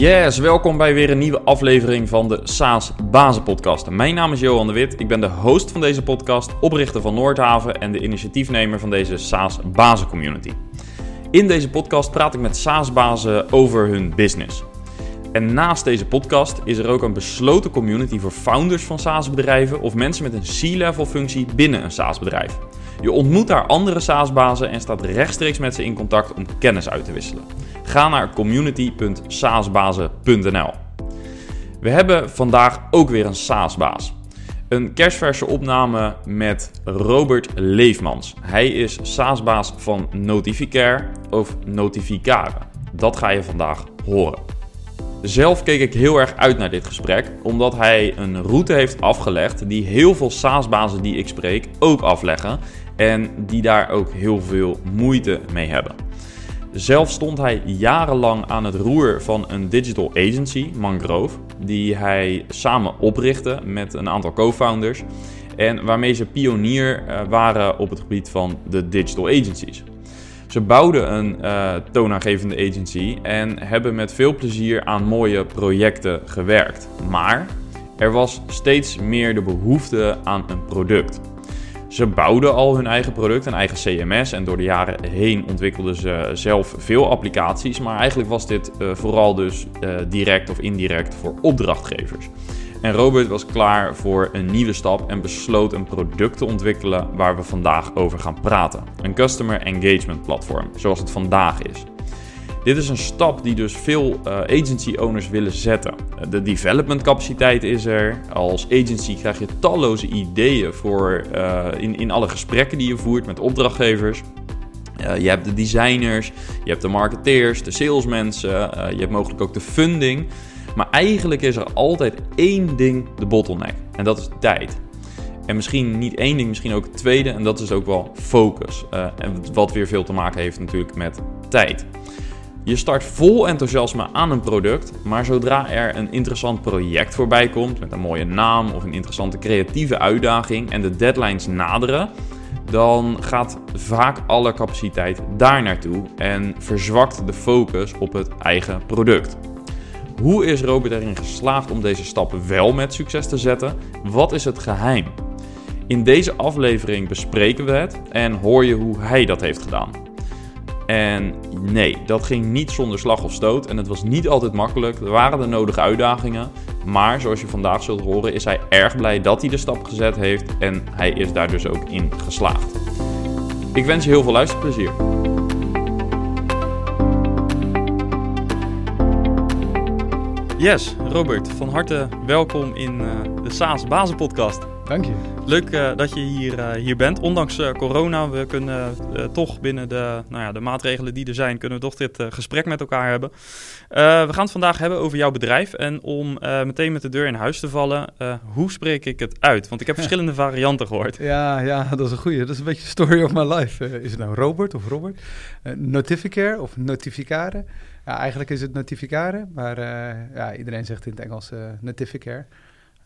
Yes, welkom bij weer een nieuwe aflevering van de SaaS Bazen Podcast. Mijn naam is Johan de Wit, ik ben de host van deze podcast, oprichter van Noordhaven en de initiatiefnemer van deze SaaS Bazen Community. In deze podcast praat ik met SaaS bazen over hun business. En naast deze podcast is er ook een besloten community voor founders van SaaS bedrijven of mensen met een C-level functie binnen een SaaS bedrijf. Je ontmoet daar andere SaaS-bazen en staat rechtstreeks met ze in contact om kennis uit te wisselen. Ga naar community.saasbazen.nl. We hebben vandaag ook weer een SaaS-baas. Een kerstverse opname met Robert Leefmans. Hij is SaaS-baas van Notificare of Notificare. Dat ga je vandaag horen. Zelf keek ik heel erg uit naar dit gesprek, omdat hij een route heeft afgelegd die heel veel SaaS-bazen die ik spreek ook afleggen en die daar ook heel veel moeite mee hebben. Zelf stond hij jarenlang aan het roer van een digital agency, Mangrove, die hij samen oprichtte met een aantal co-founders en waarmee ze pionier eh, waren op het gebied van de digital agencies. Ze bouwden een uh, toonaangevende agency en hebben met veel plezier aan mooie projecten gewerkt. Maar er was steeds meer de behoefte aan een product. Ze bouwden al hun eigen product, een eigen CMS. En door de jaren heen ontwikkelden ze zelf veel applicaties. Maar eigenlijk was dit uh, vooral dus uh, direct of indirect voor opdrachtgevers. En Robert was klaar voor een nieuwe stap en besloot een product te ontwikkelen waar we vandaag over gaan praten. Een Customer Engagement Platform, zoals het vandaag is. Dit is een stap die dus veel uh, agency owners willen zetten. De development capaciteit is er. Als agency krijg je talloze ideeën voor uh, in, in alle gesprekken die je voert met opdrachtgevers. Je hebt de designers, je hebt de marketeers, de salesmensen, je hebt mogelijk ook de funding. Maar eigenlijk is er altijd één ding de bottleneck. En dat is tijd. En misschien niet één ding, misschien ook het tweede. En dat is ook wel focus. En wat weer veel te maken heeft natuurlijk met tijd. Je start vol enthousiasme aan een product, maar zodra er een interessant project voorbij komt met een mooie naam of een interessante creatieve uitdaging en de deadlines naderen, dan gaat vaak alle capaciteit daar naartoe en verzwakt de focus op het eigen product. Hoe is Robert erin geslaagd om deze stappen wel met succes te zetten? Wat is het geheim? In deze aflevering bespreken we het en hoor je hoe hij dat heeft gedaan. En nee, dat ging niet zonder slag of stoot en het was niet altijd makkelijk. Er waren de nodige uitdagingen, maar zoals je vandaag zult horen is hij erg blij dat hij de stap gezet heeft en hij is daar dus ook in geslaagd. Ik wens je heel veel luisterplezier. Yes, Robert, van harte welkom in uh, de SaaS Bazen Podcast. Dank je. Leuk uh, dat je hier, uh, hier bent. Ondanks uh, corona, we kunnen toch binnen de, nou ja, de maatregelen die er zijn, kunnen we toch dit gesprek met elkaar hebben. we gaan het vandaag hebben over jouw bedrijf. En om meteen met de deur in huis te vallen, hoe spreek ik het uit? Want ik heb verschillende varianten gehoord. Ja, ja, dat is een goeie. Dat is een beetje story of my life. is het nou Robert of Robert? Notificare of Notificare? Ja, eigenlijk is het Notificare, maar ja, iedereen zegt in het Engels Notificare.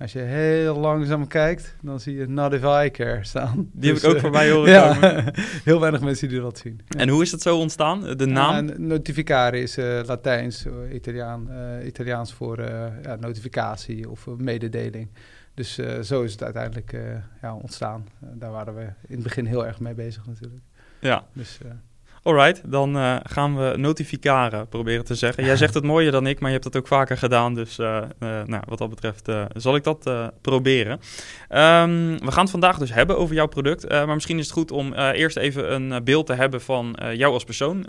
Als je heel langzaam kijkt, dan zie je Not If I Care staan. Die dus, heb ik ook voorbij horen ja, komen. heel weinig mensen die dat zien. En hoe is dat zo ontstaan, de naam? Uh, notificare is uh, Latijns, uh, Italiaan, Italiaans voor ja, notificatie of mededeling. Dus zo is het uiteindelijk ja, ontstaan. daar waren we in het begin heel erg mee bezig natuurlijk. Ja. Dus, Alright, dan uh, gaan we notificaren proberen te zeggen. Jij zegt het mooier dan ik, maar je hebt het ook vaker gedaan. Dus uh, uh, nou, wat dat betreft zal ik dat proberen. Um, we gaan het vandaag dus hebben over jouw product. maar misschien is het goed om eerst even een beeld te hebben van jou als persoon.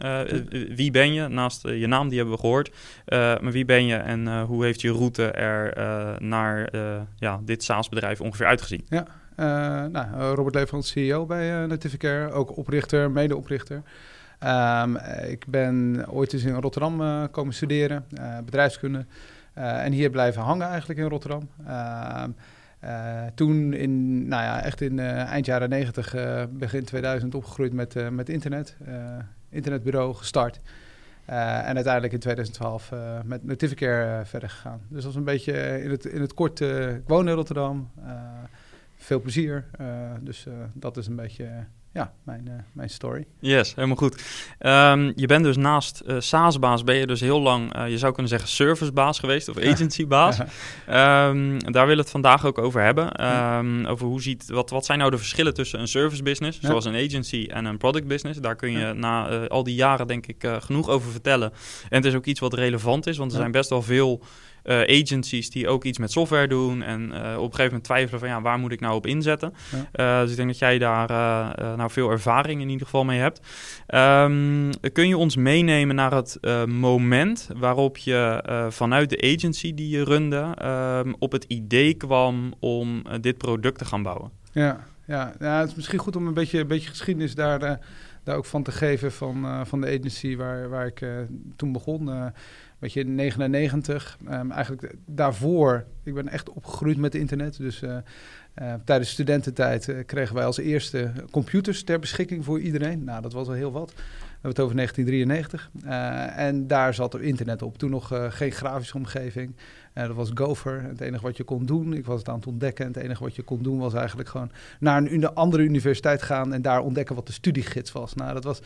wie ben je? Naast je naam, die hebben we gehoord. maar wie ben je en hoe heeft je route er naar ja, dit SaaS-bedrijf ongeveer uitgezien? Ja, nou, Robert Leefland, CEO bij Notificare. Ook oprichter, medeoprichter. Um, ik ben ooit eens in Rotterdam uh, komen studeren, uh, bedrijfskunde. Uh, en hier blijven hangen eigenlijk in Rotterdam. toen in, nou ja, echt in eind jaren 90, begin 2000 opgegroeid met, met internet. internetbureau gestart. en uiteindelijk in 2012 met Notificare verder gegaan. Dus dat was een beetje in het, in het kort, ik woon in Rotterdam. veel plezier. dus dat is een beetje ja, mijn, mijn story. Yes, helemaal goed. Ehm, je bent dus naast uh, SaaS-baas, ben je dus heel lang, je zou kunnen zeggen, servicebaas geweest of agencybaas. um, daar willen we het vandaag ook over hebben. Um, over hoe ziet, wat, wat zijn nou de verschillen tussen een service business, zoals een agency, en een product business. Daar kun je na al die jaren denk ik genoeg over vertellen. En het is ook iets wat relevant is, want er zijn best wel veel uh, agencies die ook iets met software doen. En uh, op een gegeven moment twijfelen van ja, waar moet ik nou op inzetten? Ja. Uh, dus ik denk dat jij daar nou veel ervaring in ieder geval mee hebt. Um, kun je ons meenemen naar het moment waarop je vanuit de agency die je runde um, op het idee kwam om dit product te gaan bouwen? Ja, ja. ja, het is misschien goed om een beetje, een beetje geschiedenis daar, daar ook van te geven van, van de agency waar, waar ik toen begon weet je, 99. Um, ehm, eigenlijk daarvoor, ik ben echt opgegroeid met internet. Dus uh, uh, tijdens studententijd uh, kregen wij als eerste computers ter beschikking voor iedereen. Nou, dat was al heel wat. We hebben het over 1993. en daar zat er internet op. Toen nog geen grafische omgeving. dat was Gopher. Het enige wat je kon doen, ik was het aan het ontdekken. Het enige wat je kon doen was eigenlijk gewoon naar een andere universiteit gaan en daar ontdekken wat de studiegids was. Nou, dat was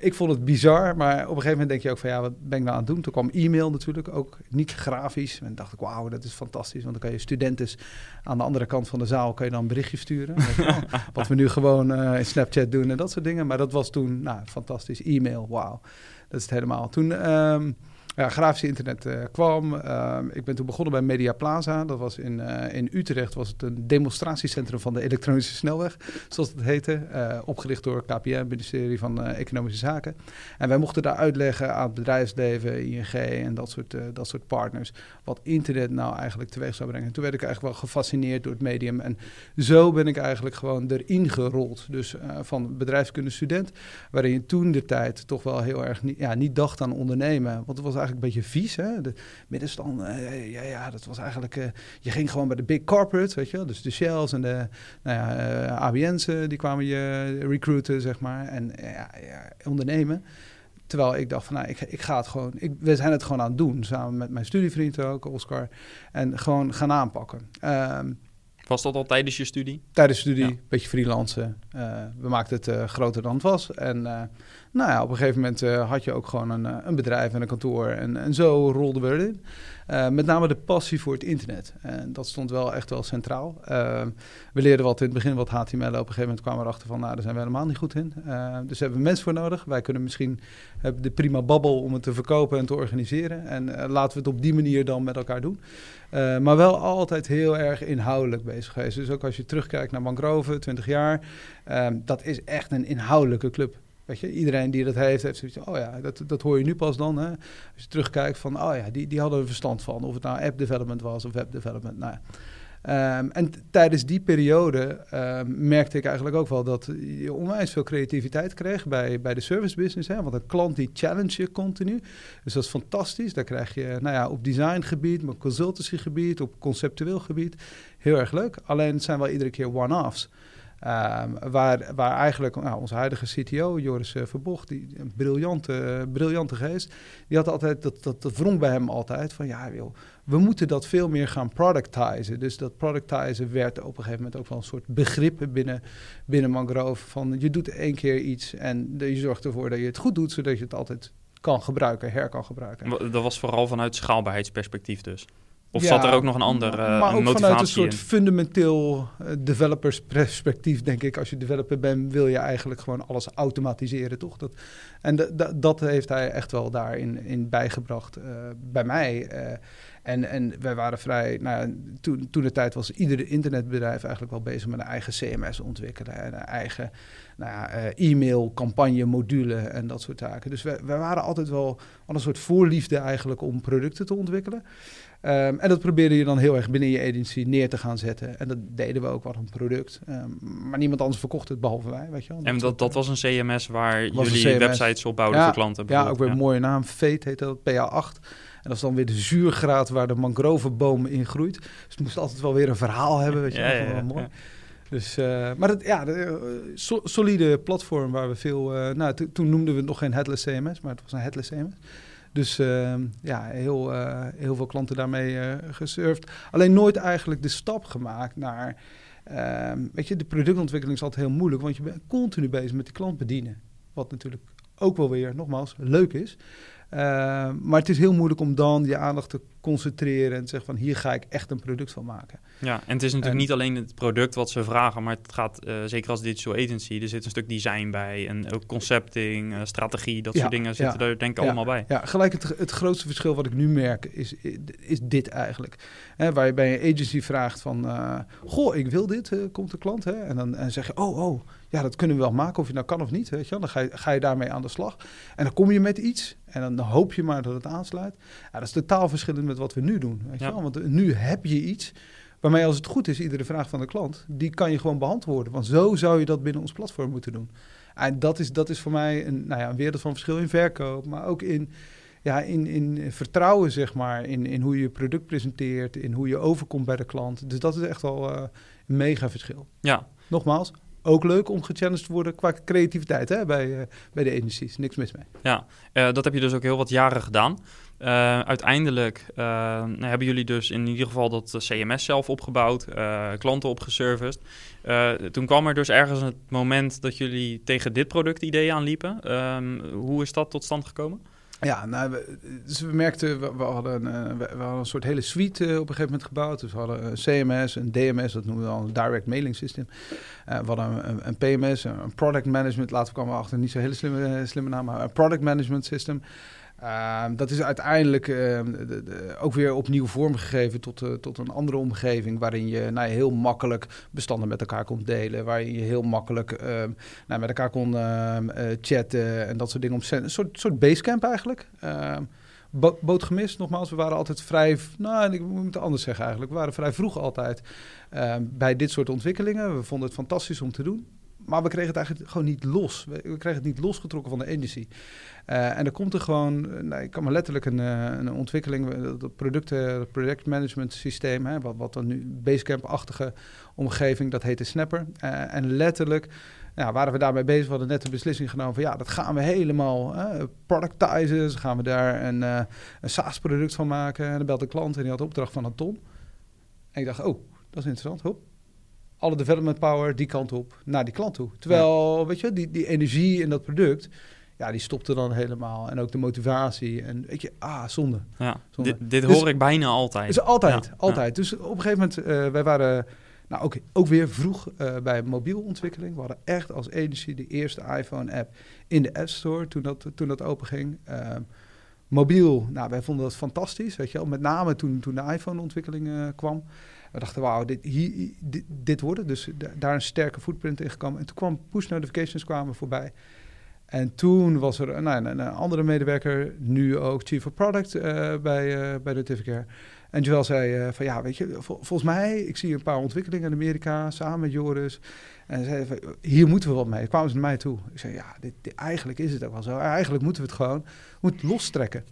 ik vond het bizar, maar op een gegeven moment denk je ook van ja, wat ben ik nou aan het doen? Toen kwam e-mail natuurlijk, ook niet grafisch. En dacht ik, wauw, dat is fantastisch. Want dan kan je studenten aan de andere kant van de zaal kan je dan een berichtje sturen. wat we nu gewoon uh, in Snapchat doen en dat soort dingen. Maar dat was toen, nou, fantastisch. E-mail, wauw. Dat is het helemaal. Toen... Um, ja, grafische internet uh, kwam. Uh, ik ben toen begonnen bij Media Plaza. Dat was in, uh, in Utrecht was het een demonstratiecentrum van de elektronische snelweg, zoals het heette. Uh, opgericht door KPN, ministerie van Economische Zaken. En wij mochten daar uitleggen aan het bedrijfsleven, ING en dat soort, dat soort partners, wat internet nou eigenlijk teweeg zou brengen. En toen werd ik eigenlijk wel gefascineerd door het medium. En zo ben ik eigenlijk gewoon erin gerold. Dus van bedrijfskunde student, waarin je toen de tijd toch wel heel erg niet, ja, niet dacht aan ondernemen. Want het was eigenlijk een beetje vies. Hè? De middenstand, uh, ja, ja, dat was eigenlijk... Uh, je ging gewoon bij de big corporate, weet je wel. Dus de Shells en de nou ja, uh, ABN's, die kwamen je recruiten, zeg maar. En ja, ja, ondernemen. Terwijl ik dacht van, nou, ik, ik ga het gewoon... Ik, we zijn het gewoon aan het doen, samen met mijn studievriend ook, Oscar. En gewoon gaan aanpakken. Um, was dat al tijdens je studie? Tijdens de studie, een beetje freelancen. Uh, we maakten het uh, groter dan het was. En uh, nou ja, op een gegeven moment had je ook gewoon een, een bedrijf en een kantoor. En, en zo rolden we erin. met name de passie voor het internet. En dat stond wel echt wel centraal. we leerden wat in het begin, wat HTML. Op een gegeven moment kwamen we erachter van, nou, daar zijn we helemaal niet goed in. dus hebben we mensen voor nodig. Wij kunnen misschien de prima babbel om het te verkopen en te organiseren. En laten we het op die manier dan met elkaar doen. Maar wel altijd heel erg inhoudelijk bezig geweest. Dus ook als je terugkijkt naar Mangrove, 20 jaar, dat is echt een inhoudelijke club. Weet iedereen die dat heeft, heeft zoiets oh ja, dat, dat hoor je nu pas dan. Hè? Als je terugkijkt van, oh ja, die, die hadden er verstand van. Of het nou app development was of web development. Nou ja. Um, en tijdens die periode um, merkte ik eigenlijk ook wel dat je onwijs veel creativiteit kreeg bij, bij de service business. Hè? Want een klant die challenge je continu. Dus dat is fantastisch. Daar krijg je nou ja, op designgebied, op consultancygebied, op conceptueel gebied. Heel erg leuk. Alleen het zijn wel iedere keer one-offs. Um, waar, waar eigenlijk nou, onze huidige CTO, Joris uh, Verbocht, die een briljante, uh, briljante geest, die had altijd, dat, dat, dat bij hem altijd, van ja, we moeten dat veel meer gaan productizen. Dus dat productizen werd op een gegeven moment ook wel een soort begrip binnen, binnen Mangrove. Van je doet één keer iets en je zorgt ervoor dat je het goed doet, zodat je het altijd kan gebruiken, her kan gebruiken. Dat was vooral vanuit schaalbaarheidsperspectief dus? Of zat er ook nog een ander uh, maar ook motivatie vanuit een soort fundamenteel uh, developersperspectief, denk ik. Als je developer bent, wil je eigenlijk gewoon alles automatiseren, toch? Dat, en dat heeft hij echt wel daarin in bijgebracht uh, bij mij. En, en wij waren vrij, nou ja, toen, toen de tijd was ieder internetbedrijf eigenlijk wel bezig met een eigen CMS ontwikkelen. En een eigen nou ja, e-mail, campagne, module en dat soort zaken. Dus wij, wij waren altijd wel al een soort voorliefde eigenlijk om producten te ontwikkelen. Um, en dat probeerde je dan heel erg binnen je agency neer te gaan zetten. En dat deden we ook wat een product. Um, maar niemand anders verkocht het behalve wij, weet je wel. En dat, dat was een CMS waar jullie websites op bouwden voor klanten? Ja, ook weer een mooie naam. Fate heette dat, PA8. En dat is dan weer de zuurgraad waar de mangroveboom in groeit. Dus het moest altijd wel weer een verhaal hebben, weet je ja, ja, ja, mooi. Dus, uh, maar het, ja, de, uh, so, solide platform waar we veel... Uh, nou, toen noemden we het nog geen headless CMS, maar het was een headless CMS. Dus ehm, ja, heel, heel veel klanten daarmee gesurfd. Alleen nooit eigenlijk de stap gemaakt naar Ehm, weet je, de productontwikkeling is altijd heel moeilijk, want je bent continu bezig met die klant bedienen. Wat natuurlijk ook wel weer, nogmaals, leuk is. Ehm, maar het is heel moeilijk om dan je aandacht te concentreren en te zeggen van hier ga ik echt een product van maken. Ja, en het is natuurlijk niet alleen het product wat ze vragen, maar het gaat uh, zeker als digital agency, er zit een stuk design bij en ook concepting, uh, strategie, dat soort dingen zitten er denk ik allemaal bij. Ja, gelijk het, het grootste verschil wat ik nu merk is, is dit eigenlijk. Hè, waar je bij een agency vraagt van, uh, goh, ik wil dit, komt de klant, hè? En dan en zeg je, oh, oh, ja, dat kunnen we wel maken, of je nou kan of niet, weet je Dan ga je, ga je daarmee aan de slag. En dan kom je met iets en dan hoop je maar dat het aansluit. Ja, dat is totaal verschillend met wat we nu doen, weet je wel? Want nu heb je iets waarmee als het goed is, iedere vraag van de klant, die kan je gewoon beantwoorden. Want zo zou je dat binnen ons platform moeten doen. En dat is, dat is voor mij een, nou ja, een wereld van verschil in verkoop, maar ook in, ja, in, in vertrouwen, zeg maar. In, in hoe je je product presenteert, in hoe je overkomt bij de klant. Dus dat is echt wel uh, een mega verschil. Ja. Nogmaals, ook leuk om gechallenged te worden qua creativiteit hè, bij, uh, bij de energies. Niks mis mee. Ja, uh, dat heb je dus ook heel wat jaren gedaan. Uh, uiteindelijk nou, hebben jullie dus in ieder geval dat CMS zelf opgebouwd, klanten opgeserviced. toen kwam er dus ergens het moment dat jullie tegen dit productidee aanliepen. Ehm, hoe is dat tot stand gekomen? Ja, nou, we, dus we merkten, we, hadden, een, we, hadden een soort hele suite op een gegeven moment gebouwd. Dus we hadden een CMS, een DMS, dat noemen we dan een Direct Mailing System. We hadden een, een, PMS, een Product Management, later kwamen we achter, niet zo'n hele slimme, slimme naam, maar een Product Management System. Ehm, dat is uiteindelijk ehm, de, ook weer opnieuw vormgegeven tot, uh, tot een andere omgeving. Waarin je nou, heel makkelijk bestanden met elkaar kon delen. Waarin je heel makkelijk um, nou, met elkaar kon uh, chatten en dat soort dingen. Een soort, soort basecamp eigenlijk. Bo boot gemist, nogmaals. We waren altijd vrij. Nou, ik moet het anders zeggen eigenlijk. We waren vrij vroeg altijd bij dit soort ontwikkelingen. We vonden het fantastisch om te doen. Maar we kregen het eigenlijk gewoon niet los. We, kregen het niet losgetrokken van de energie. Uh, en er komt er gewoon, eh, nou, ik kan maar letterlijk een, uh, een ontwikkeling, het producten, projectmanagement systeem, hè, wat, wat dan nu Basecamp-achtige omgeving, dat heette Snapper. En letterlijk ja, waren we daarmee bezig. We hadden net de beslissing genomen van ja, dat gaan we helemaal productizen. Dus gaan we daar een, een SaaS-product van maken. En dan belde de klant en die had opdracht van een ton. En ik dacht, oh, dat is interessant. Hop, alle development power die kant op naar die klant toe. Terwijl, weet je, die, die energie in dat product, ja, die stopte dan helemaal. En ook de motivatie. En weet je, ah, zonde. Ja, Dit, dit dus hoor ik bijna altijd. Is altijd, altijd. Dus op een gegeven moment, uh, wij waren nou ook, ook weer vroeg uh, bij mobielontwikkeling. We hadden echt als agency de eerste iPhone-app in de App Store toen dat, toen dat open ging. Uh, mobiel, nou, wij vonden dat fantastisch, weet je wel. Met name toen, toen de iPhone-ontwikkeling uh, kwam. We dachten, wauw, dit, hier, dit, dit. Dus daar een sterke footprint in gekomen. En toen kwam push notifications kwamen voorbij. En toen was er nou, een, andere medewerker, nu ook Chief of Product uh, bij, uh, bij Notificare. En Joel zei uh, van ja, weet je, volgens mij, ik zie een paar ontwikkelingen in Amerika samen met Joris. En zei hier moeten we wat mee. Kwamen ze naar mij toe. Ik zei ja, dit, eigenlijk is het ook wel zo. Eigenlijk moeten we het gewoon moet lostrekken.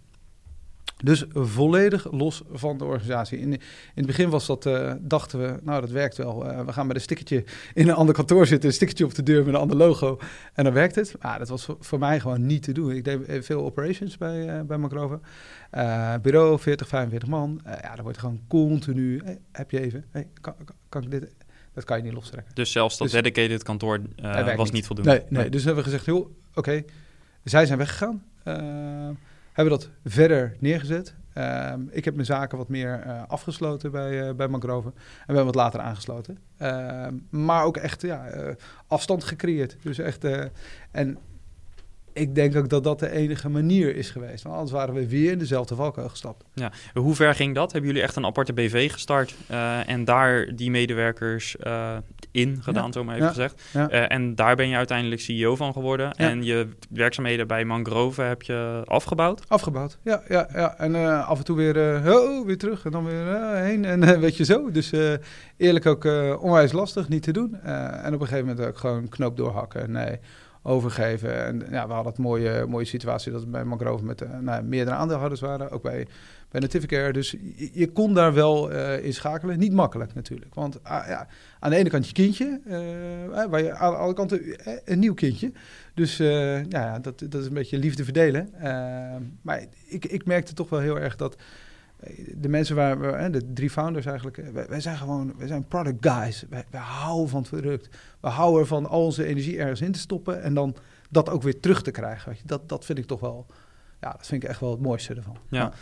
Dus volledig los van de organisatie. In, in het begin was dat, uh, dachten we, nou dat werkt wel. Uh, we gaan met een stickertje in een ander kantoor zitten, een stickertje op de deur met een ander logo. En dan werkt het. Maar dat was voor, voor, mij gewoon niet te doen. Ik deed veel operations bij, uh, bij Macroven. bureau, 40, 45 man. ja, dan wordt gewoon continu, hey, heb je even, hey, kan, kan, kan, ik dit... Dat kan je niet lostrekken. Dus zelfs dat dus, dedicated kantoor was niet, niet voldoende? Nee, nee, dus hebben we gezegd, joh, oké, okay. zij zijn weggegaan hebben dat verder neergezet. Um, ik heb mijn zaken wat meer uh, afgesloten bij, uh, bij Mangrove. En ben wat later aangesloten. Uh, maar ook echt ja, eh, afstand gecreëerd. Dus echt. en ik denk ook dat dat de enige manier is geweest. Want anders waren we weer in dezelfde valkuil gestapt. Ja. Hoe ver ging dat? Hebben jullie echt een aparte BV gestart uh, en daar die medewerkers uh, in gedaan, ja. zo maar even ja. gezegd. Ja. Uh, en daar ben je uiteindelijk CEO van geworden. En je werkzaamheden bij Mangrove heb je afgebouwd? Afgebouwd, ja. ja, ja. En af en toe weer, oh, weer terug en dan weer heen. En weet je zo. Dus eerlijk ook onwijs lastig, niet te doen. en op een gegeven moment ook gewoon knoop doorhakken. Nee overgeven. En ja, we hadden het mooie, mooie situatie dat we bij Mangrove met uh, nou, meerdere aandeelhouders waren, ook bij, bij Notificare. Dus je, kon daar wel uh, in schakelen. Niet makkelijk natuurlijk, want uh, ja, aan de ene kant je kindje, waar je aan alle kanten een nieuw kindje. Dus ja, dat, dat is een beetje liefde verdelen. maar ik, ik merkte toch wel heel erg dat de mensen waar we, de drie founders eigenlijk, wij, wij zijn gewoon, wij zijn product guys. Wij, wij houden van het product. We houden ervan al onze energie ergens in te stoppen en dan dat ook weer terug te krijgen. Dat, dat vind ik toch wel, ja, dat vind ik echt wel het mooiste ervan. Ja.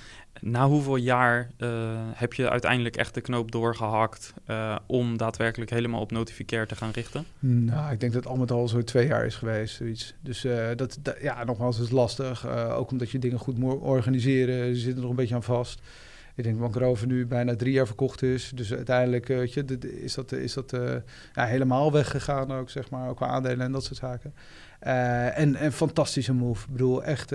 Na hoeveel jaar uh, heb je uiteindelijk echt de knoop doorgehakt uh, om daadwerkelijk helemaal op Notificare te gaan richten? Nou, ik denk dat het al met al zo twee jaar is geweest, zoiets. Dus uh, dat, dat, ja, nogmaals, is lastig. ook omdat je dingen goed moet organiseren. Je zit er nog een beetje aan vast. Ik denk dat nu bijna drie jaar verkocht is. Dus uiteindelijk weet je, is dat, is dat ja, helemaal weggegaan ook, zeg maar. Ook qua aandelen en dat soort zaken. en een fantastische move. Ik bedoel, echt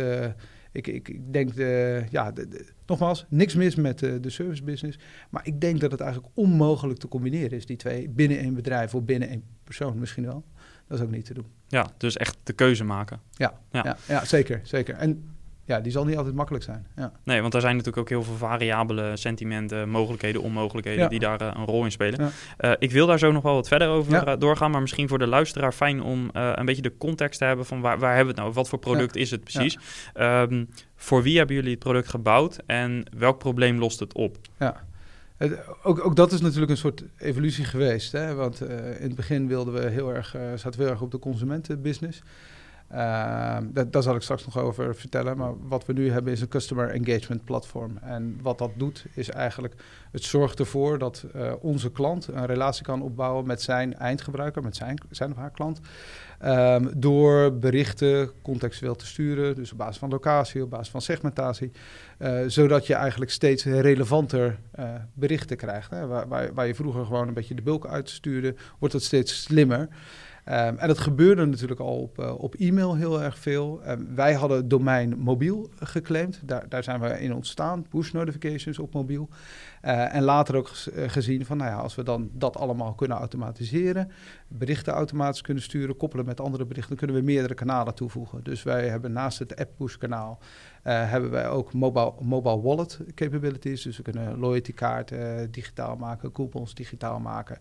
ik, ik, ik denk, de, ja, de, nogmaals, niks mis met de, de service business. Maar ik denk dat het eigenlijk onmogelijk te combineren is, die twee, binnen één bedrijf of binnen één persoon misschien wel. Dat is ook niet te doen. Ja, dus echt de keuze maken. Ja, ja. ja, ja zeker, zeker. En ja, die zal niet altijd makkelijk zijn. Ja. Nee, want er zijn natuurlijk ook heel veel variabele sentimenten, mogelijkheden, onmogelijkheden die daar uh, een rol in spelen. Ja. Uh, ik wil daar zo nog wel wat verder over uh, doorgaan, maar misschien voor de luisteraar fijn om een beetje de context te hebben van waar, waar hebben we het nou, wat voor product is het precies? Um, voor wie hebben jullie het product gebouwd en welk probleem lost het op? Ja. ook, ook dat is natuurlijk een soort evolutie geweest. Hè? Want in het begin wilden we heel erg, zaten we heel erg op de consumentenbusiness. Uh, dat, daar zal ik straks nog over vertellen. Maar wat we nu hebben is een customer engagement platform. En wat dat doet is eigenlijk, het zorgt ervoor dat uh, onze klant een relatie kan opbouwen met zijn eindgebruiker, met zijn, zijn of haar klant. Um, door berichten contextueel te sturen, dus op basis van locatie, op basis van segmentatie. Uh, zodat je eigenlijk steeds relevanter uh, berichten krijgt. Hè. Waar, waar, waar, je vroeger gewoon een beetje de bulk uitstuurde, wordt het steeds slimmer. Um, en dat gebeurde natuurlijk al op, uh, op e-mail heel erg veel. Um, wij hadden domein mobiel geclaimd. Daar, daar zijn we in ontstaan. Push notifications op mobiel. Uh, en later ook uh, gezien van, nou ja, als we dan dat allemaal kunnen automatiseren, berichten automatisch kunnen sturen, koppelen met andere berichten, kunnen we meerdere kanalen toevoegen. Dus wij hebben naast het app push kanaal, hebben wij ook mobile, mobile wallet capabilities. Dus we kunnen loyalty kaarten digitaal maken, coupons digitaal maken.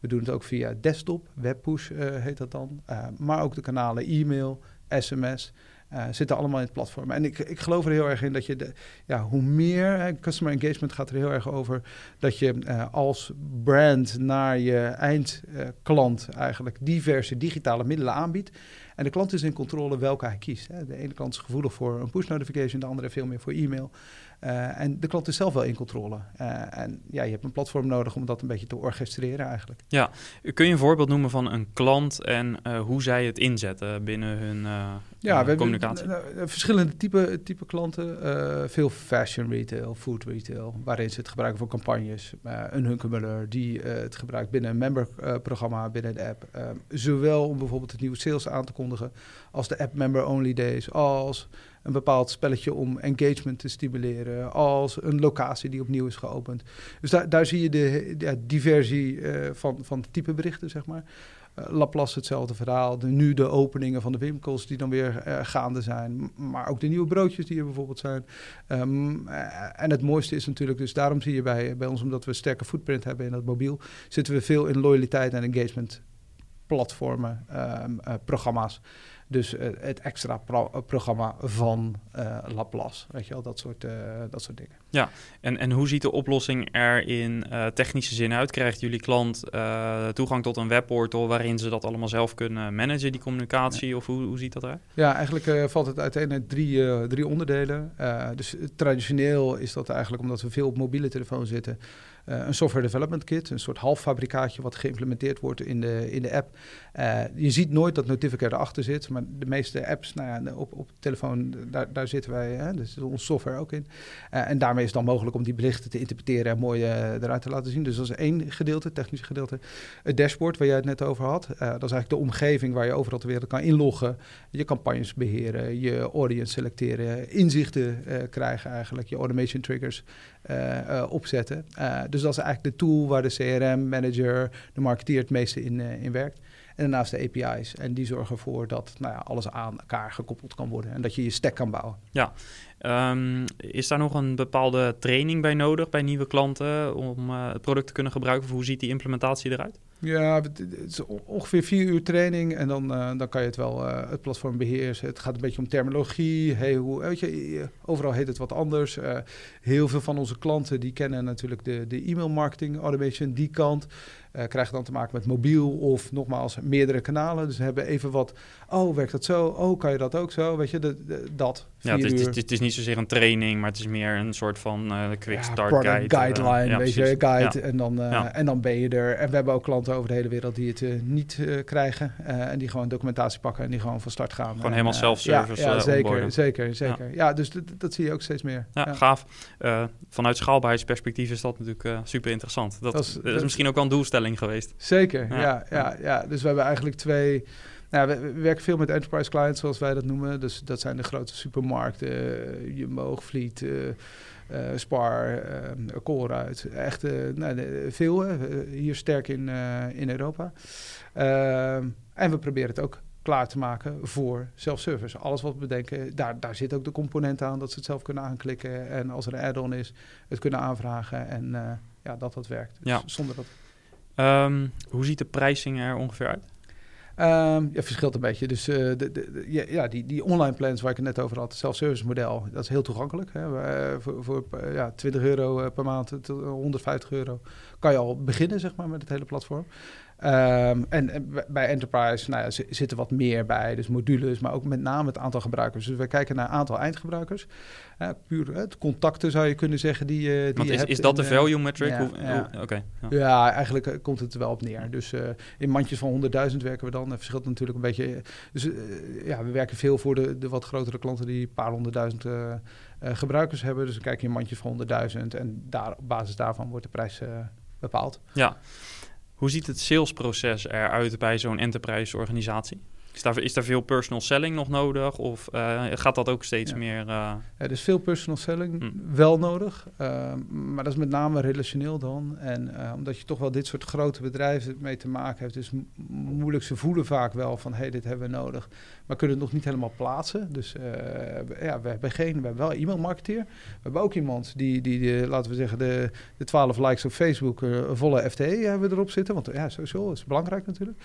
We doen het ook via desktop, webpush uh, heet dat dan. Uh, maar ook de kanalen e-mail, sms. Uh, zitten allemaal in het platform. En ik, ik geloof er heel erg in dat je, de, ja, hoe meer, customer engagement gaat er heel erg over, dat je als brand naar je eindklant eigenlijk diverse digitale middelen aanbiedt. En de klant is in controle welke hij kiest. Hè. De ene klant is gevoelig voor een push notification, de andere veel meer voor e-mail. Uh, en de klant is zelf wel in controle. Uh, en ja, je hebt een platform nodig om dat een beetje te orchestreren eigenlijk. Ja, kun je een voorbeeld noemen van een klant en uh, hoe zij het inzetten binnen hun ja, we communicatie? Hebben, verschillende type, type klanten. veel fashion retail, food retail, waarin ze het gebruiken voor campagnes. een Hunkemuller die het gebruikt binnen een memberprogramma binnen de app. zowel om bijvoorbeeld het nieuwe sales aan te kondigen als de app member only days, als een bepaald spelletje om engagement te stimuleren, als een locatie die opnieuw is geopend. Dus daar, daar zie je de, diversie uh, van, van type berichten, zeg maar. Uh, Laplace hetzelfde verhaal. De, nu de openingen van de winkels die dan weer uh, gaande zijn. Maar ook de nieuwe broodjes die er bijvoorbeeld zijn. Um, en het mooiste is natuurlijk, dus daarom zie je bij, bij ons, omdat we een sterke footprint hebben in dat mobiel, zitten we veel in loyaliteit en engagement platformen, um, programma's. Dus uh, het extra pro programma van Laplace, weet je wel, dat soort, dat soort dingen. Ja, en, en hoe ziet de oplossing er in technische zin uit? Krijgt jullie klant toegang tot een webportal waarin ze dat allemaal zelf kunnen managen, die communicatie? Ja. Of hoe, hoe ziet dat eruit? Ja, eigenlijk valt het uiteen uit drie, drie onderdelen. dus traditioneel is dat eigenlijk omdat we veel op mobiele telefoon zitten... Uh, een software development kit, een soort halffabrikaatje wat geïmplementeerd wordt in de, in de app. Uh, je ziet nooit dat Notificator erachter zit, maar de meeste apps nou ja, op, op telefoon, daar, daar zitten wij, hè, dus onze software ook in. Uh, en daarmee is het dan mogelijk om die berichten te interpreteren en mooi eruit te laten zien. Dus dat is één gedeelte, technisch gedeelte. Het dashboard waar jij het net over had, dat is eigenlijk de omgeving waar je overal ter wereld kan inloggen, je campagnes beheren, je audience selecteren, inzichten krijgen eigenlijk, je automation triggers opzetten. dus dus dat is eigenlijk de tool waar de CRM-manager, de marketeer het meeste in, uh, in werkt. En daarnaast de API's. En die zorgen ervoor dat nou ja, alles aan elkaar gekoppeld kan worden. En dat je je stack kan bouwen. Ja, um, is daar nog een bepaalde training bij nodig bij nieuwe klanten om uh, het product te kunnen gebruiken? Of hoe ziet die implementatie eruit? Ja, het is ongeveer vier uur training en dan, uh, dan kan je het wel uh, het platform beheersen. Het gaat een beetje om terminologie. Hey, hoe, weet je, overal heet het wat anders. Uh, heel veel van onze klanten die kennen natuurlijk de, de e-mail marketing automation, die kant. Krijgen dan te maken met mobiel of nogmaals meerdere kanalen. Dus hebben even wat, oh werkt dat zo? Oh kan je dat ook zo? Weet je, dat. Ja, het is, het, is, niet zozeer een training, maar het is meer een soort van uh, quick ja, start guide. guideline, ja, weet je, guide. En, dan, uh, en dan ben je er. En we hebben ook klanten over de hele wereld die het niet krijgen. en die gewoon documentatie pakken en die gewoon van start gaan. Gewoon helemaal self-service Ja, zeker, zeker, zeker. Ja, dus dat zie je ook steeds meer. Ja, gaaf. vanuit schaalbaarheidsperspectief is dat natuurlijk super interessant. Dat, dat, is, dat is misschien ook wel een doelstelling geweest. Zeker, ja. ja, ja, Dus we hebben eigenlijk twee... Nou, we, werken veel met enterprise clients, zoals wij dat noemen. Dus dat zijn de grote supermarkten, uh, Jumbo, Vliet, uh, uh, Spar, uh, Colruyt. Echt nou, veel, hier sterk in, in Europa. Ehm, en we proberen het ook klaar te maken voor self-service. Alles wat we bedenken, daar, daar zit ook de component aan dat ze het zelf kunnen aanklikken. En als er een add-on is, het kunnen aanvragen en ja, dat dat werkt. Dus ja. Zonder dat Um, hoe ziet de prijzing er ongeveer uit? Um, ja, verschilt een beetje. Dus uh, de, de, ja, die, die online plans waar ik het net over had, het self-service model, dat is heel toegankelijk. Hè. Uh, voor voor uh, ja, 20 euro per maand, 150 euro, kan je al beginnen zeg maar, met het hele platform. Um, en, bij Enterprise nou ja, zit er wat meer bij, dus modules, maar ook met name het aantal gebruikers. Dus we kijken naar aantal eindgebruikers. Uh, puur het contacten zou je kunnen zeggen die, uh, die Want je is, hebt is dat in, de value metric? Ja, Hoe, ja. Hoe, okay, ja. ja. eigenlijk komt het er wel op neer. Dus in mandjes van 100.000 werken we dan. Dat verschilt natuurlijk een beetje. Dus ja, we werken veel voor de, de wat grotere klanten die een paar honderdduizend gebruikers hebben. Dus dan kijk je in mandjes van 100.000 en daar, op basis daarvan wordt de prijs bepaald. Ja. Hoe ziet het salesproces eruit bij zo'n enterprise organisatie? Is daar, is daar veel personal selling nog nodig? Of uh, gaat dat ook steeds ja. meer... Uh... Er is veel personal selling hm. wel nodig. Uh, maar dat is met name relationeel dan. En omdat je toch wel dit soort grote bedrijven mee te maken hebt... is moeilijk. Ze voelen vaak wel van... hé, hey, dit hebben we nodig. Maar kunnen het nog niet helemaal plaatsen. Dus ja, we hebben geen... We hebben wel e-mailmarketeer. We hebben ook iemand die, die, die laten we zeggen... de, de 12 likes op Facebook... volle FTE hebben we erop zitten. Want ja, sowieso is belangrijk natuurlijk.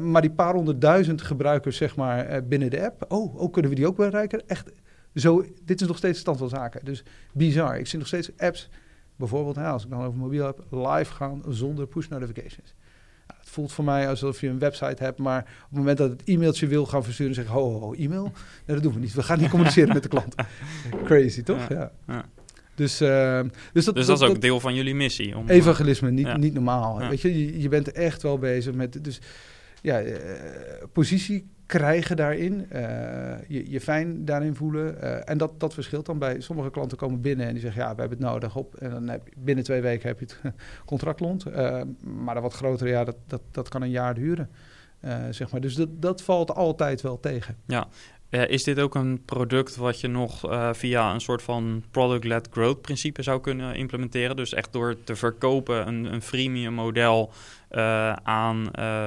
maar die paar honderdduizend gebruikers zeg maar, binnen de app. Oh, oh, kunnen we die ook bereiken? Echt, zo, dit is nog steeds stand van zaken. Dus bizar. Ik zie nog steeds apps, bijvoorbeeld als ik dan over mobiel heb, live gaan zonder push notifications. Nou, het voelt voor mij alsof je een website hebt, maar op het moment dat het e-mailtje wil gaan versturen, zeg ho, ho, ho, e-mail? Nee, dat doen we niet. We gaan niet communiceren met de klant. Crazy, toch? Ja. ja. Dus, uh, dus, dat, dus dat, dat, is ook dat, deel van jullie missie. Om, evangelisme, niet, ja. niet normaal. Weet je, je, je bent echt wel bezig met... Dus, ja, uh, positie krijgen daarin, uh, je, je fijn daarin voelen. Uh, en dat, dat verschilt dan bij sommige klanten komen binnen en die zeggen ja, we hebben het nodig op. En dan heb je, binnen twee weken heb je het contract rond. Maar dat wat grotere, ja, dat, dat, dat kan een jaar duren. zeg maar. Dus dat, dat valt altijd wel tegen. Ja, is dit ook een product wat je nog via een soort van product-led growth principe zou kunnen implementeren? Dus echt door te verkopen een, een freemium model aan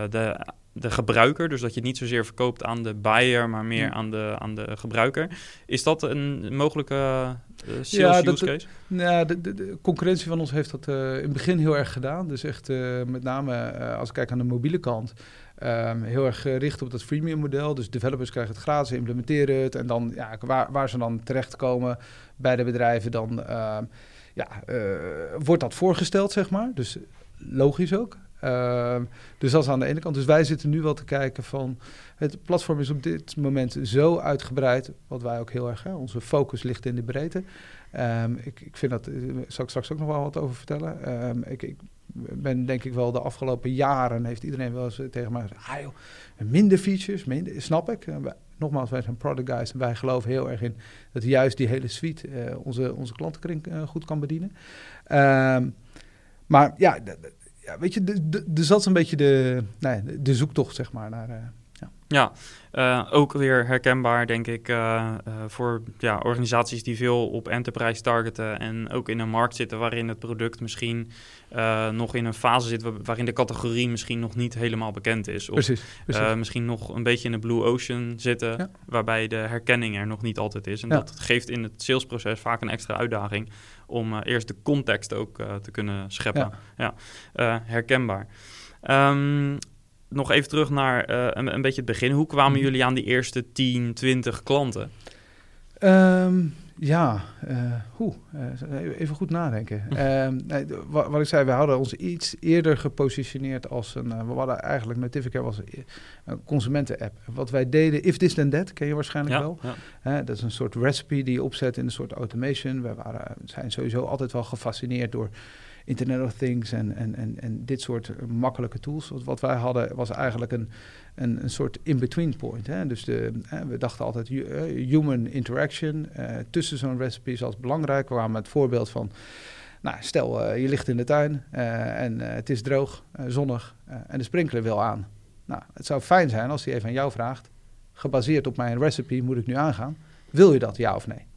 de de gebruiker. Dus dat je het niet zozeer verkoopt aan de buyer, maar meer aan, de, aan de gebruiker. Is dat een mogelijke uh, sales ja, use case? Ja, de, de, de, concurrentie van ons heeft dat uh, in het begin heel erg gedaan. Dus echt uh, met name als ik kijk aan de mobiele kant. Um, heel erg gericht op dat freemium model. Dus developers krijgen het gratis, implementeren het. En dan ja, waar, waar ze dan terechtkomen bij de bedrijven, dan ja, wordt dat voorgesteld, zeg maar. Dus logisch ook. Uh, dus dat is aan de ene kant. Dus wij zitten nu wel te kijken van... het platform is op dit moment zo uitgebreid... wat wij ook heel erg... Hè, onze focus ligt in de breedte. Um, ik, ik vind dat... Daar zal ik straks ook nog wel wat over vertellen. Um, ik, ik ben denk ik wel de afgelopen jaren... heeft iedereen wel eens tegen mij gezegd... Ah minder features, minder, snap ik. Nogmaals, wij zijn product guys... en wij geloven heel erg in... dat juist die hele suite... Uh, onze, onze klantenkring goed kan bedienen. Maar ja ja, weet je, de, de, dat is een beetje de, nee, de zoektocht, zeg maar, naar... Uh, ja, ja uh, ook weer herkenbaar, denk ik, uh, voor ja, organisaties die veel op enterprise targeten en ook in een markt zitten waarin het product misschien nog in een fase zit waarin de categorie misschien nog niet helemaal bekend is. Of precies, precies. misschien nog een beetje in de blue ocean zitten, ja. waarbij de herkenning er nog niet altijd is. En ja. dat geeft in het salesproces vaak een extra uitdaging om eerst de context ook te kunnen scheppen. Ja, ja. Herkenbaar. Ehm, nog even terug naar een, een, beetje het begin. Hoe kwamen mhm. jullie aan die eerste 10, 20 klanten? Um, ja, uh, even goed nadenken. Uh, wat, wat, ik zei, we hadden ons iets eerder gepositioneerd als een... We hadden eigenlijk Notificare was een consumenten-app. Wat wij deden, If This Then That, ken je waarschijnlijk wel. Ja. dat is een soort recipe die je opzet in een soort automation. We waren, zijn sowieso altijd wel gefascineerd door Internet of Things en, en, en, en dit soort makkelijke tools. Wat wij hadden was eigenlijk een, een, een soort in-between point. Hè? Dus de, we dachten altijd uh, human interaction uh, tussen zo'n recipe is altijd belangrijk. We kwamen het voorbeeld van, nou, stel je ligt in de tuin en het is droog, zonnig en de sprinkler wil aan. Nou, het zou fijn zijn als hij even aan jou vraagt, gebaseerd op mijn recipe moet ik nu aangaan. Wil je dat, ja of nee?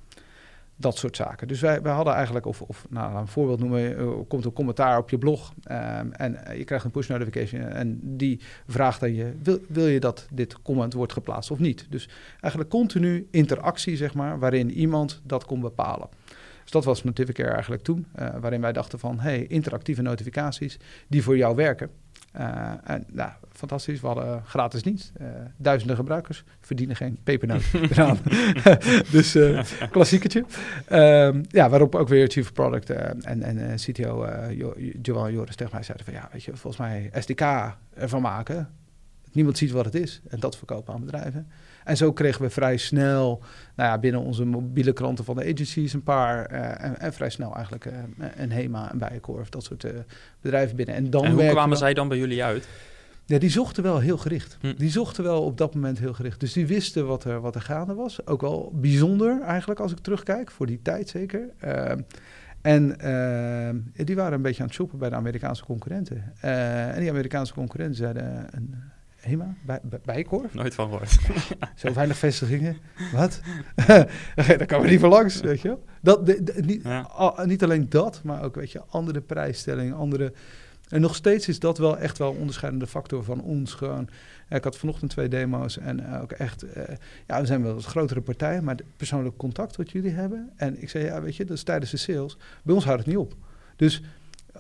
Dat soort zaken. Dus wij, wij hadden eigenlijk, of, of nou, een voorbeeld noemen, uh, komt een commentaar op je blog um, en eh, je krijgt een push notification en die vraagt aan je, wil, wil je dat dit comment wordt geplaatst of niet? Dus eigenlijk continu interactie, zeg maar, waarin iemand dat kon bepalen. Dus dat was Notificare eigenlijk toen, uh, waarin wij dachten van, hey, interactieve notificaties die voor jou werken. Uh, en nou, fantastisch, we hadden gratis dienst. Uh, duizenden gebruikers, verdienen geen pepernoot eraan. dus klassieketje. Um, ja, waarop ook weer Chief Product en, en CTO Johan Joris tegen mij zeiden van... ja, weet je, volgens mij SDK ervan maken. Niemand ziet wat het is en dat verkopen aan bedrijven. En zo kregen we vrij snel nou ja, binnen onze mobiele klanten van de agencies een paar. Uh, en, en, vrij snel eigenlijk uh, een HEMA, een Bijenkorf, dat soort uh, bedrijven binnen. En, dan en hoe kwamen zij dan bij jullie uit? Ja, die zochten wel heel gericht. Hm. Die zochten wel op dat moment heel gericht. Dus die wisten wat er, wat er gaande was. Ook wel bijzonder eigenlijk als ik terugkijk, voor die tijd zeker. En uh, die waren een beetje aan het shoppen bij de Amerikaanse concurrenten. Uh, en die Amerikaanse concurrenten zeiden: een, HEMA? Bij, Bijkorf? Nooit van gehoord. Zo weinig vestigingen. Wat? Daar kan we niet voor langs, weet je Dat, de, niet, niet, alleen dat, maar ook, weet je, andere prijsstellingen, andere... En nog steeds is dat wel echt wel een onderscheidende factor van ons gewoon. ik had vanochtend twee demo's en ook echt... Uh, ja, we zijn wel een grotere partijen, maar persoonlijk contact wat jullie hebben. En ik zei, ja, weet je, dat is tijdens de sales. Bij ons houdt het niet op. Dus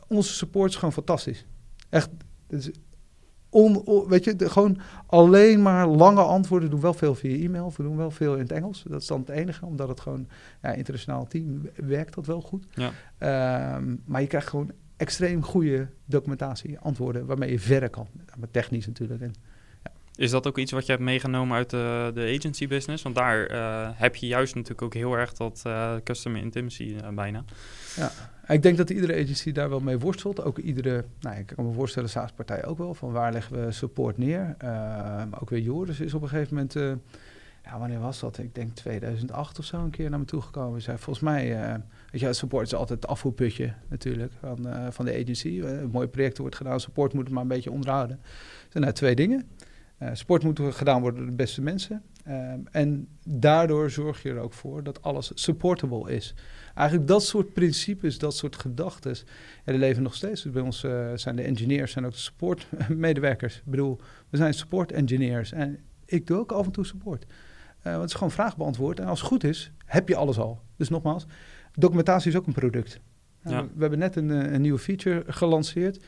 onze support is gewoon fantastisch. Echt, On, weet je, gewoon alleen maar lange antwoorden. doen wel veel via e-mail. We doen wel veel in het Engels. Dat is dan het enige, omdat het gewoon ja, internationaal team werkt dat wel goed. Ja. Um, maar je krijgt gewoon extreem goede documentatie, antwoorden waarmee je verder kan. Met technisch natuurlijk. En, ja. Is dat ook iets wat je hebt meegenomen uit de, de agency business? Want daar uh, heb je juist natuurlijk ook heel erg dat uh, customer intimacy uh, bijna. Ja, ik denk dat iedere agency daar wel mee worstelt. Ook iedere, nou, ik kan me voorstellen, SaaS-partij ook wel. Van waar leggen we support neer? Uh, maar ook weer Joris is op een gegeven moment... Uh, ja, wanneer was dat? Ik denk 2008 of zo een keer naar me toegekomen. Zei, volgens mij, uh, weet je, support is altijd het afvoerputje natuurlijk van, van de agency. een mooi project wordt gedaan, support moet het maar een beetje onderhouden. Er zijn nou twee dingen. support moet gedaan worden door de beste mensen. En daardoor zorg je er ook voor dat alles supportable is. Eigenlijk dat soort principes, dat soort gedachten, ja, die leven nog steeds. Dus bij ons uh, zijn de engineers en ook de supportmedewerkers. Ik bedoel, we zijn support engineers en ik doe ook af en toe support. Uh, want het is gewoon vraag beantwoord. En als het goed is, heb je alles al. Dus nogmaals, documentatie is ook een product. Uh, ja. We hebben net een, een nieuwe feature gelanceerd.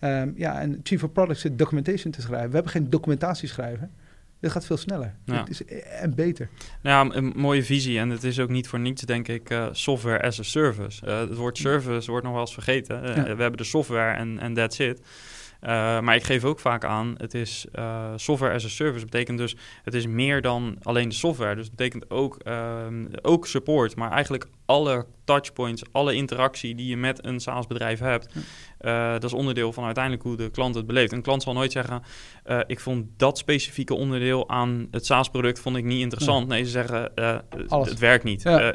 Um, ja, en Chief of Products zit documentation te schrijven. We hebben geen documentatie schrijven. Het gaat veel sneller het is, eh, en beter. Nou ja, een mooie visie. En het is ook niet voor niets, denk ik, uh, software as a service. Uh, het woord service wordt nog wel eens vergeten. Uh, We hebben de software en, en that's it. Uh, maar ik geef ook vaak aan, het is uh, software as a service. Dat betekent dus, het is meer dan alleen de software. Dus het betekent ook, uh, ook support, maar eigenlijk alle touchpoints, alle interactie die je met een SaaS-bedrijf hebt, uh, dat is onderdeel van uiteindelijk hoe de klant het beleeft. Een klant zal nooit zeggen, ik vond dat specifieke onderdeel aan het SaaS-product vond ik niet interessant. Nee, ze zeggen, het werkt niet, ja.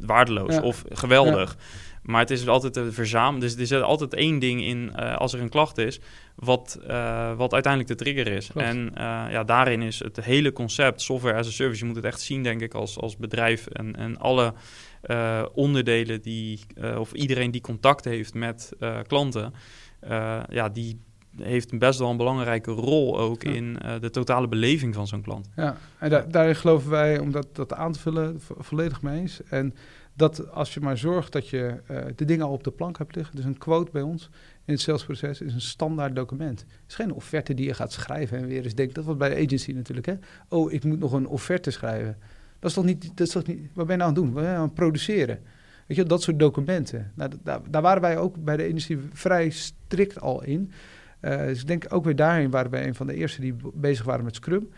waardeloos of geweldig. Maar het is altijd een verzamelen. Dus er zit altijd één ding in uh, als er een klacht is, wat, uh, wat uiteindelijk de trigger is. En uh, ja, daarin is het hele concept software as a service. Je moet het echt zien, denk ik, als, als bedrijf. En, en alle onderdelen die, of iedereen die contact heeft met klanten, ja, die heeft best wel een belangrijke rol ook in de totale beleving van zo'n klant. Ja, en da daarin geloven wij, om dat, dat aan te vullen, volledig mee eens. En dat als je maar zorgt dat je de dingen al op de plank hebt liggen, dus een quote bij ons in het salesproces is een standaard document. Het is geen offerte die je gaat schrijven en weer eens denkt. Dat was bij de agency natuurlijk. Hè? Oh, ik moet nog een offerte schrijven. Dat is toch niet, dat is toch niet wat ben je nou aan het doen? Wat ben je aan het produceren? Weet je, dat soort documenten. Nou, daar, daar waren wij ook bij de agency vrij strikt al in. Uh, dus ik denk ook weer daarin waren wij een van de eerste die bezig waren met Scrum.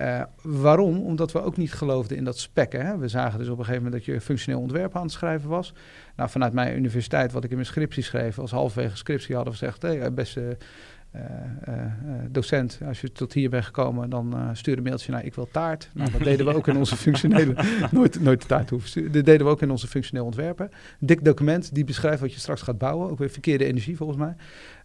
Uh, waarom? Omdat we ook niet geloofden in dat spekken. Hè? We zagen dus op een gegeven moment dat je functioneel ontwerp aan het schrijven was. Nou, vanuit mijn universiteit, wat ik in mijn scriptie schreef, als halverwege scriptie hadden we gezegd: hey, beste uh, uh, docent, als je tot hier bent gekomen, dan stuur een mailtje naar ik wil taart. Nou, dat deden we ook in onze functionele, nooit, nooit de taart hoeven sturen. Dat deden we ook in onze functioneel ontwerpen. Een dik document die beschrijft wat je straks gaat bouwen. Ook weer verkeerde energie volgens mij.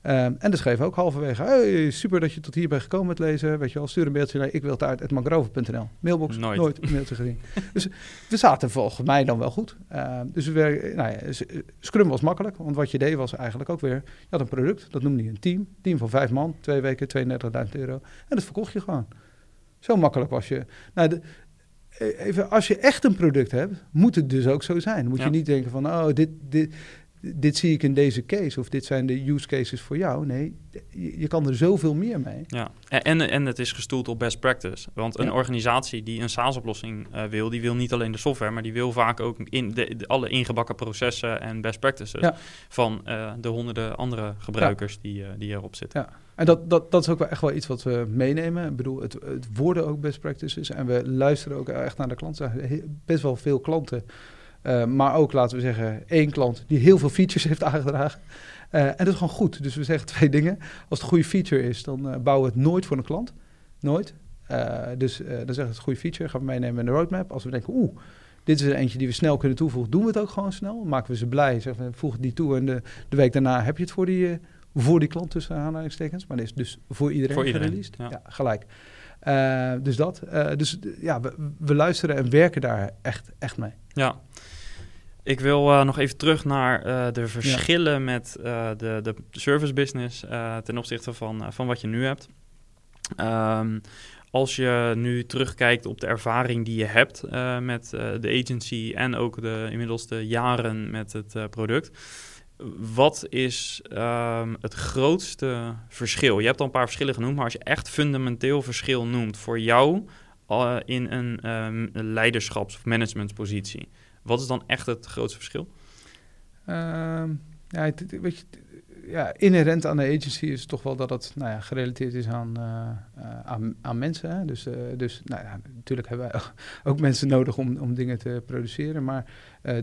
Um, en dan schreef ook halverwege, hey, super dat je tot hier bent gekomen met lezen. Weet je wel, stuur een mailtje naar ik wil mangrove.nl. Mailbox, nooit, nooit een mailtje gezien. dus we zaten volgens mij dan wel goed. Uh, dus we, nou ja, Scrum was makkelijk, want wat je deed was eigenlijk ook weer, je had een product, dat noemde je een team. Team van vijf man, twee weken, 32.000 euro. En dat verkocht je gewoon. Zo makkelijk was je. Nou, de, e-, even, als je echt een product hebt, moet het dus ook zo zijn. Moet je niet denken van, oh, dit, dit, dit zie ik in deze case of dit zijn de use cases voor jou. Nee, je, kan er zoveel meer mee. Ja, en, en het is gestoeld op best practice. Want een organisatie die een SaaS-oplossing uh, wil, die wil niet alleen de software, maar die wil vaak ook in de, alle ingebakken processen en best practices van uh, de honderden andere gebruikers die, uh, die erop zitten. Ja. En dat, dat, dat is ook wel echt wel iets wat we meenemen. Ik bedoel, het, het worden ook best practices en we luisteren ook echt naar de klanten. Best wel veel klanten uh, maar ook, laten we zeggen, één klant die heel veel features heeft aangedragen. Uh, en dat is gewoon goed. Dus we zeggen twee dingen. Als het een goede feature is, dan uh, bouwen we het nooit voor een klant. Nooit. dus dan zeggen we het een goede feature, gaan we meenemen in de roadmap. Als we denken, oeh, dit is er eentje die we snel kunnen toevoegen, doen we het ook gewoon snel. Maken we ze blij, zeggen we, voeg die toe en de, de week daarna heb je het voor die, voor die klant tussen aanhalingstekens. Maar dit is dus voor iedereen, voor iedereen ja. ja. gelijk. dus dat. dus ja, we, we luisteren en werken daar echt, echt mee. Ja, ik wil uh, nog even terug naar uh, de verschillen ja. met uh, de, de service business ten opzichte van, van wat je nu hebt. Um, als je nu terugkijkt op de ervaring die je hebt met de agency en ook de, inmiddels de jaren met het product. Wat is um, het grootste verschil? Je hebt al een paar verschillen genoemd, maar als je echt fundamenteel verschil noemt voor jou in een um, leiderschaps- of managementpositie. Wat is dan echt het grootste verschil? Uh, ja, weet je, ja, inherent aan de agency is toch wel dat het nou ja, gerelateerd is aan, uh, aan, aan, mensen. Hè? Dus, uh, dus nou ja, natuurlijk hebben wij ook mensen nodig om, om dingen te produceren. Maar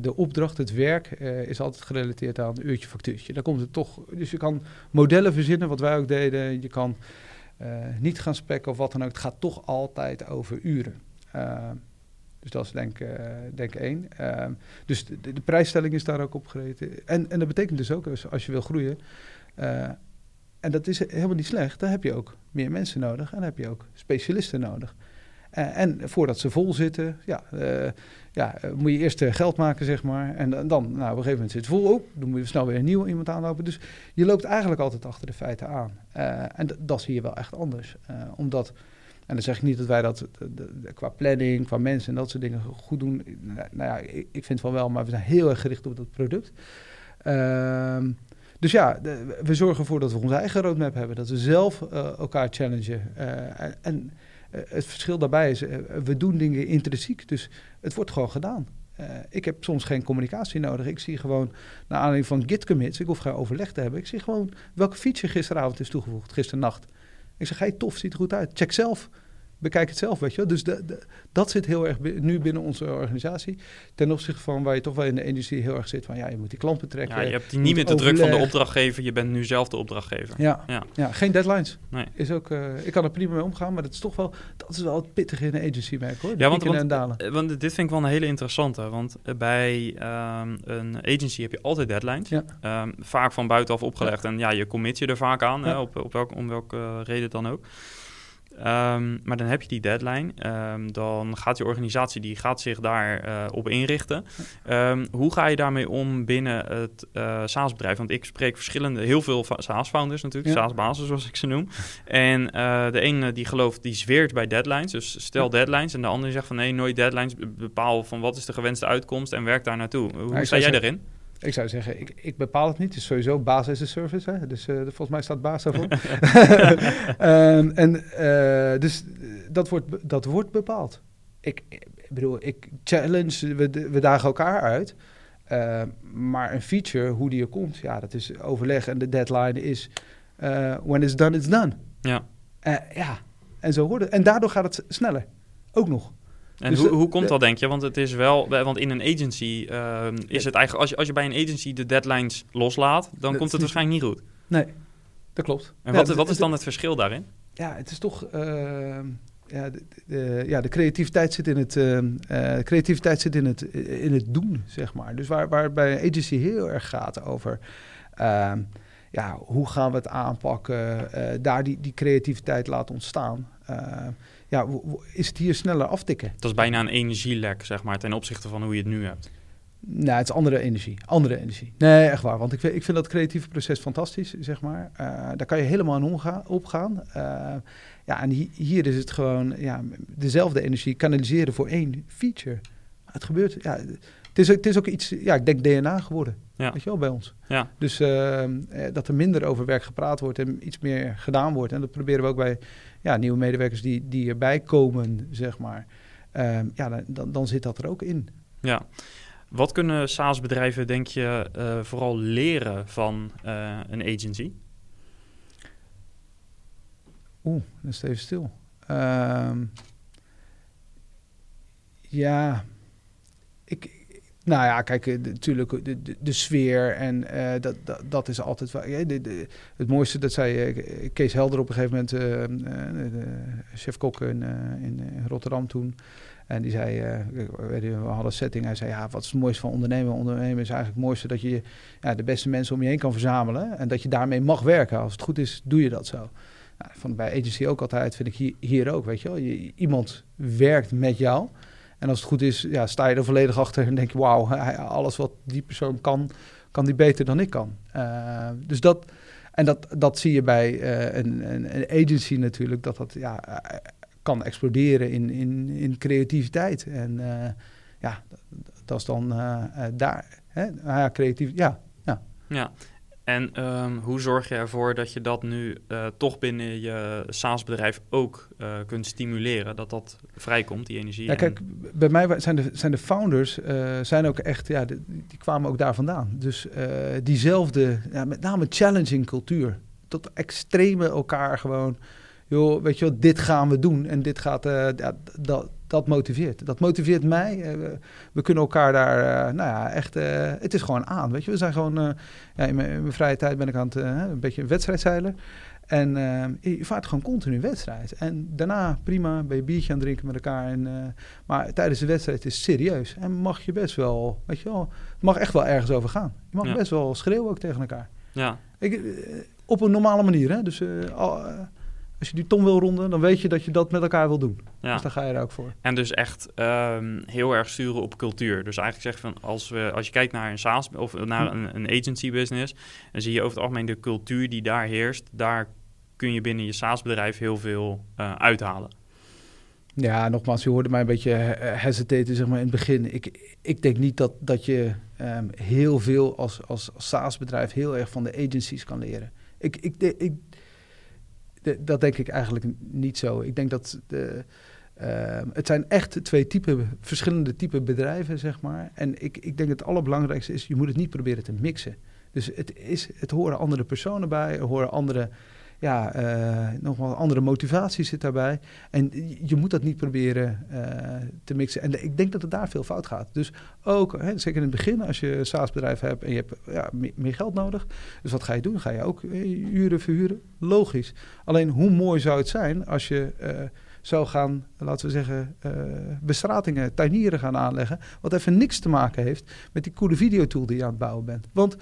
de opdracht, het werk, is altijd gerelateerd aan een uurtje factuurtje. Daar komt het toch. Dus je kan modellen verzinnen, wat wij ook deden. Je kan niet gaan spekken of wat dan ook. Het gaat toch altijd over uren. Dus dat is denk, uh, denk één. Uh, dus de, de, prijsstelling is daar ook op gereden. En, en dat betekent dus ook, als, je wil groeien, uh, en dat is helemaal niet slecht, dan heb je ook meer mensen nodig en dan heb je ook specialisten nodig. Uh, en voordat ze vol zitten, ja, ja moet je eerst geld maken, zeg maar. En dan, nou, op een gegeven moment zit het vol op, dan moet je snel weer een nieuw iemand aanlopen. Dus je loopt eigenlijk altijd achter de feiten aan. en dat zie je wel echt anders. omdat en dan zeg ik niet dat wij dat qua planning, qua mensen en dat soort dingen goed doen. Nou, nou ja, ik, vind van wel, maar we zijn heel erg gericht op dat product. Uh, dus ja, we zorgen ervoor dat we onze eigen roadmap hebben. Dat we zelf uh, elkaar challengen. Uh, en uh, het verschil daarbij is, we doen dingen intrinsiek. Dus het wordt gewoon gedaan. ik heb soms geen communicatie nodig. Ik zie gewoon, naar aanleiding van git commits, ik hoef geen overleg te hebben. Ik zie gewoon welke feature gisteravond is toegevoegd, gisternacht. Ik zeg, hey, tof, ziet er goed uit. Check zelf. Bekijk het zelf, weet je Dus de, dat zit heel erg nu binnen onze organisatie. Ten opzichte van waar je toch wel in de industrie heel erg zit van... ja, je moet die klant betrekken. Ja, je hebt niet meer de druk van de opdrachtgever. Je bent nu zelf de opdrachtgever. Ja, ja. ja geen deadlines. Nee. Is ook, uh, ik kan er prima mee omgaan, maar dat is toch wel... dat is wel het pittige in een agency werk, hoor. ja, want, want, eh, want, dit vind ik wel een hele interessante. Want eh, bij um, een agency heb je altijd deadlines. Ja. Um, vaak van buitenaf opgelegd. En ja, je commit je er vaak aan, hè, op, op welk, om welke reden dan ook. Ehm, maar dan heb je die deadline. Ehm, dan gaat je organisatie die gaat zich daarop uh, op inrichten. Um, hoe ga je daarmee om binnen het uh, SaaS-bedrijf? Want ik spreek verschillende, heel veel SaaS-founders natuurlijk, ja. SaaS-bazen zoals ik ze noem. En uh, de ene die gelooft, die zweert bij deadlines. Dus stel deadlines. En de andere zegt van nee, nooit deadlines. Bepaal van wat is de gewenste uitkomst en werk daar naartoe. Hoe sta jij daarin? Ik zou zeggen, ik, ik bepaal het niet. Het is sowieso basis as a service. Hè? Dus uh, volgens mij staat baas daarvoor. um, en uh, dus dat wordt, dat wordt bepaald. Ik, ik bedoel, ik challenge, we, we dagen elkaar uit. Uh, maar een feature, hoe die er komt, ja, dat is overleg. En de deadline is, when it's done, it's done. Ja. ja, en zo hoort het. En daardoor gaat het sneller. Ook nog. En dus hoe, hoe komt dat, denk je? Want het is wel, want in een agency uh, is het eigenlijk, als je, als je bij een agency de deadlines loslaat, dan komt het waarschijnlijk niet goed. Nee, dat klopt. En wat, ja, wat is dan het verschil daarin? Ja, het is toch. Uh, ja, de, de, ja, de creativiteit zit in het, uh, creativiteit zit in het, in het doen, zeg maar. Dus waar, waar bij een agency heel erg gaat over ehm, ja, hoe gaan we het aanpakken, eh, daar die, die creativiteit laten ontstaan ja, is het hier sneller aftikken. Dat is bijna een energielek, zeg maar, ten opzichte van hoe je het nu hebt. Nou, het is andere energie. Andere energie. Nee, echt waar. Want ik, vind, ik vind dat creatieve proces fantastisch, zeg maar. Uh, daar kan je helemaal in omgaan, opgaan. Uh, ja, en hier is het gewoon ja, dezelfde energie kanaliseren voor één feature. Het gebeurt, ja, het is, het is ook iets, ja, ik denk DNA geworden. Ja. Weet je wel, bij ons. Ja. Dus uh, dat er minder over werk gepraat wordt en iets meer gedaan wordt. En dat proberen we ook bij ja, nieuwe medewerkers die, die erbij komen, zeg maar. Uh, ja, dan, dan zit dat er ook in. Ja. Wat kunnen SaaS-bedrijven, denk je, uh, vooral leren van een agency? Oeh, dat is even stil. Ehm, ja, ik, nou ja, kijk, eh, natuurlijk de, de, de, sfeer en uh, dat, dat, is altijd wel. Het mooiste, dat zei Kees Helder op een gegeven moment, chef-kok in, Rotterdam toen. En die zei, we hadden een setting, hij zei, ja, wat is het mooiste van ondernemen? Ondernemen is eigenlijk het mooiste dat je ja, de beste mensen om je heen kan verzamelen en dat je daarmee mag werken. Als het goed is, doe je dat zo. Nou, van bij agency ook altijd, vind ik hier, ook, weet je wel. Iemand werkt met jou. En als het goed is, ja, sta je er volledig achter en denk je, wauw, alles wat die persoon kan, kan die beter dan ik kan. Uh, dus dat, en dat, dat zie je bij uh, een, een, een, agency natuurlijk, dat dat ja, eh, kan exploderen in, in, in creativiteit. En ja, dat is dan daar, hè? Nou ja, creatief, ja. Ja. ja. En um, hoe zorg je ervoor dat je dat nu uh, toch binnen je SaaS-bedrijf ook uh, kunt stimuleren, dat dat vrijkomt, die energie? Ja, kijk, bij mij zijn de, zijn de founders, uh, zijn ook echt, ja, de, die kwamen ook daar vandaan. Dus diezelfde, ja, met name challenging cultuur, tot extreme elkaar gewoon, joh, weet je wel, dit gaan we doen en dit gaat, ja, dat, dat motiveert. Dat motiveert mij. Uh, we, kunnen elkaar daar, uh, nou ja, echt, uh, het is gewoon aan, weet je. We zijn gewoon, ja, in mijn, vrije tijd ben ik aan het, een beetje een wedstrijdzeiler. En je vaart gewoon continu wedstrijd. En daarna, prima, ben je biertje aan het drinken met elkaar. En, maar tijdens de wedstrijd is het serieus. En mag je best wel, weet je wel, het mag echt wel ergens over gaan. Je mag ja. best wel schreeuwen ook tegen elkaar. Ja. Ik, op een normale manier, hè. Dus... Al, als je die tom wil ronden, dan weet je dat je dat met elkaar wil doen. Ja. Dus daar ga je er ook voor. En dus echt um, heel erg sturen op cultuur. Dus eigenlijk zeg van als, we, als je kijkt naar een SaaS of naar een, een agency business, dan zie je over het algemeen de cultuur die daar heerst. Daar kun je binnen je SaaS-bedrijf heel veel uh, uithalen. Ja, nogmaals, je hoorde mij een beetje hesitaten zeg maar, in het begin. Ik, ik denk niet dat, dat je um, heel veel als, als, als SaaS-bedrijf heel erg van de agencies kan leren. Ik, ik, ik, dat denk ik eigenlijk niet zo. Ik denk dat de, uh, het zijn echt twee typen, verschillende typen bedrijven, zeg maar. En ik, ik denk het allerbelangrijkste is, je moet het niet proberen te mixen. Dus het, is, het horen andere personen bij, er horen andere ja, uh, nogmaals, andere motivatie zit daarbij. En je moet dat niet proberen uh, te mixen. En ik denk dat het daar veel fout gaat. Dus ook, hè, zeker in het begin, als je een SaaS-bedrijf hebt en je hebt ja, meer, geld nodig. Dus wat ga je doen? Ga je ook eh, uren verhuren? Logisch. Alleen hoe mooi zou het zijn als je zou gaan, laten we zeggen, bestratingen, tuinieren gaan aanleggen. Wat even niks te maken heeft met die coole videotool die je aan het bouwen bent. Want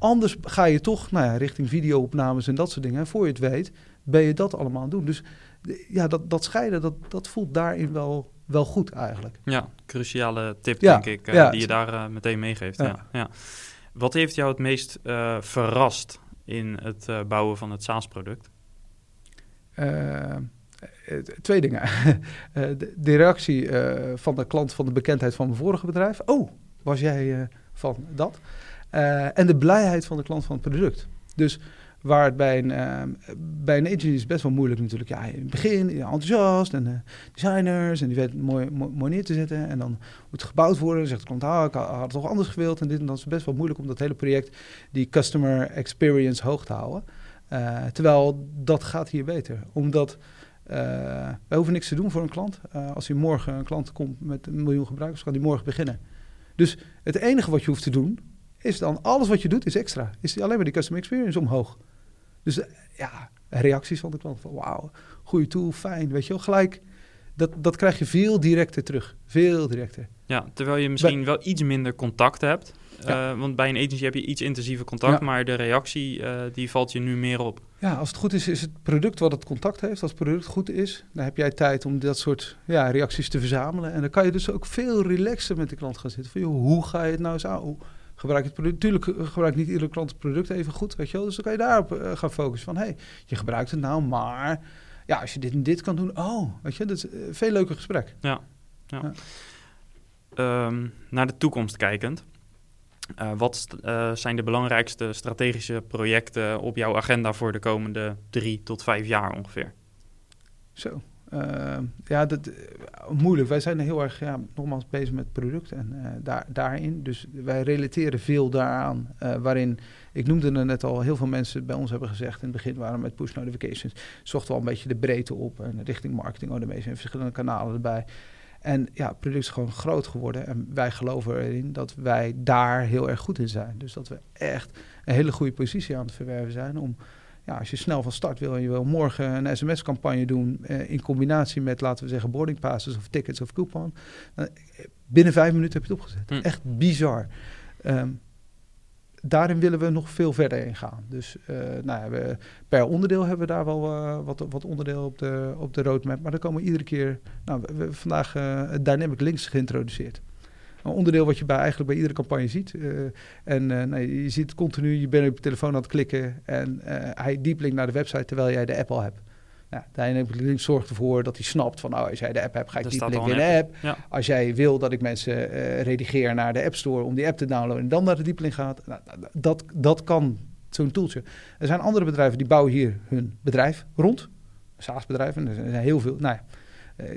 Anders ga je toch nou ja, richting videoopnames en dat soort dingen. En voor je het weet, ben je dat allemaal aan het doen. Dus ja, dat, dat scheiden, dat, dat voelt daarin wel, wel goed eigenlijk. Ja, cruciale tip denk ik, uh, die je daar uh, meteen meegeeft. Ja. Ja, Wat heeft jou het meest uh, verrast in het bouwen van het SaaS-product? twee dingen. de, de, reactie van de klant van de bekendheid van mijn vorige bedrijf. Oh, was jij van dat? En de blijheid van de klant van het product. Dus Waar het bij een, uh, bij een agency is best wel moeilijk natuurlijk. Ja, in het begin enthousiast en uh, designers en die weten mooi, mooi, neer te zetten. En dan moet het gebouwd worden. Dan zegt de klant, ah, ik had het toch anders gewild. En dit en dat is best wel moeilijk om dat hele project, die customer experience hoog te houden. Terwijl dat gaat hier beter. Omdat wij hoeven niks te doen voor een klant. als hij morgen een klant komt met een miljoen gebruikers, kan hij morgen beginnen. Dus het enige wat je hoeft te doen, is dan alles wat je doet is extra. Is alleen maar die customer experience omhoog. Dus eh, ja, reacties van de klant van wauw, goede tool, fijn, weet je wel. Gelijk, dat, dat krijg je veel directer terug. Veel directer. Ja, terwijl je misschien wel iets minder contact hebt. Uh, want bij een agency heb je iets intensiever contact, maar de reactie uh, die valt je nu meer op. Ja, als het goed is, is het product wat het contact heeft. Als het product goed is, dan heb jij tijd om dat soort ja, reacties te verzamelen. En dan kan je dus ook veel relaxer met de klant gaan zitten. Van, joh, hoe ga je het nou eens aan? Gebruik het product. Tuurlijk eh, gebruikt niet iedere klant het product even goed, weet je wel. Dus dan kan je daarop uh, gaan focussen van, hé, hey, je gebruikt het nou, maar ja, als je dit en dit kan doen, oh, weet je, dat is een veel leuker gesprek. Ja, ja. ja. Um, naar de toekomst kijkend. Uh, wat uh, zijn de belangrijkste strategische projecten op jouw agenda voor de komende drie tot vijf jaar ongeveer? Zo, uh, ja, dat, uh, moeilijk. Wij zijn heel erg, ja, nogmaals, bezig met product en uh, daar, daarin. Dus wij relateren veel daaraan. waarin, ik noemde het net al, heel veel mensen bij ons hebben gezegd... in het begin waren met push notifications... zochten wel een beetje de breedte op en richting marketing automation... en verschillende kanalen erbij. En ja, product is gewoon groot geworden. En wij geloven erin dat wij daar heel erg goed in zijn. Dus dat we echt een hele goede positie aan het verwerven zijn... om ja, als je snel van start wil en je wil morgen een sms-campagne doen eh, in combinatie met, laten we zeggen, boarding passes of tickets of coupon, uh, binnen vijf minuten heb je het opgezet. Hm. Echt bizar. Um, daarin willen we nog veel verder in gaan. Dus uh, nou, we, per onderdeel hebben we daar wel uh, wat, wat onderdeel op de, op de roadmap. Maar dan komen we iedere keer. Nou, we hebben vandaag uh, Dynamic Links geïntroduceerd. Een onderdeel wat je bij, eigenlijk bij iedere campagne ziet. Uh, en nee, je ziet continu, je bent op je telefoon aan het klikken en uh, hij dieplinkt naar de website terwijl jij de app al hebt. Nou, Link zorgt ervoor dat hij snapt van, nou, als jij de app hebt, ga ik dieplinken in de app. Ja. Als jij wil dat ik mensen redigeer naar de App Store om die app te downloaden en dan naar de dieplink gaat, nou, dat, dat kan zo'n toeltje. Er zijn andere bedrijven die bouwen hier hun bedrijf rond. SaaS-bedrijven, er zijn heel veel. Nou ja, eh,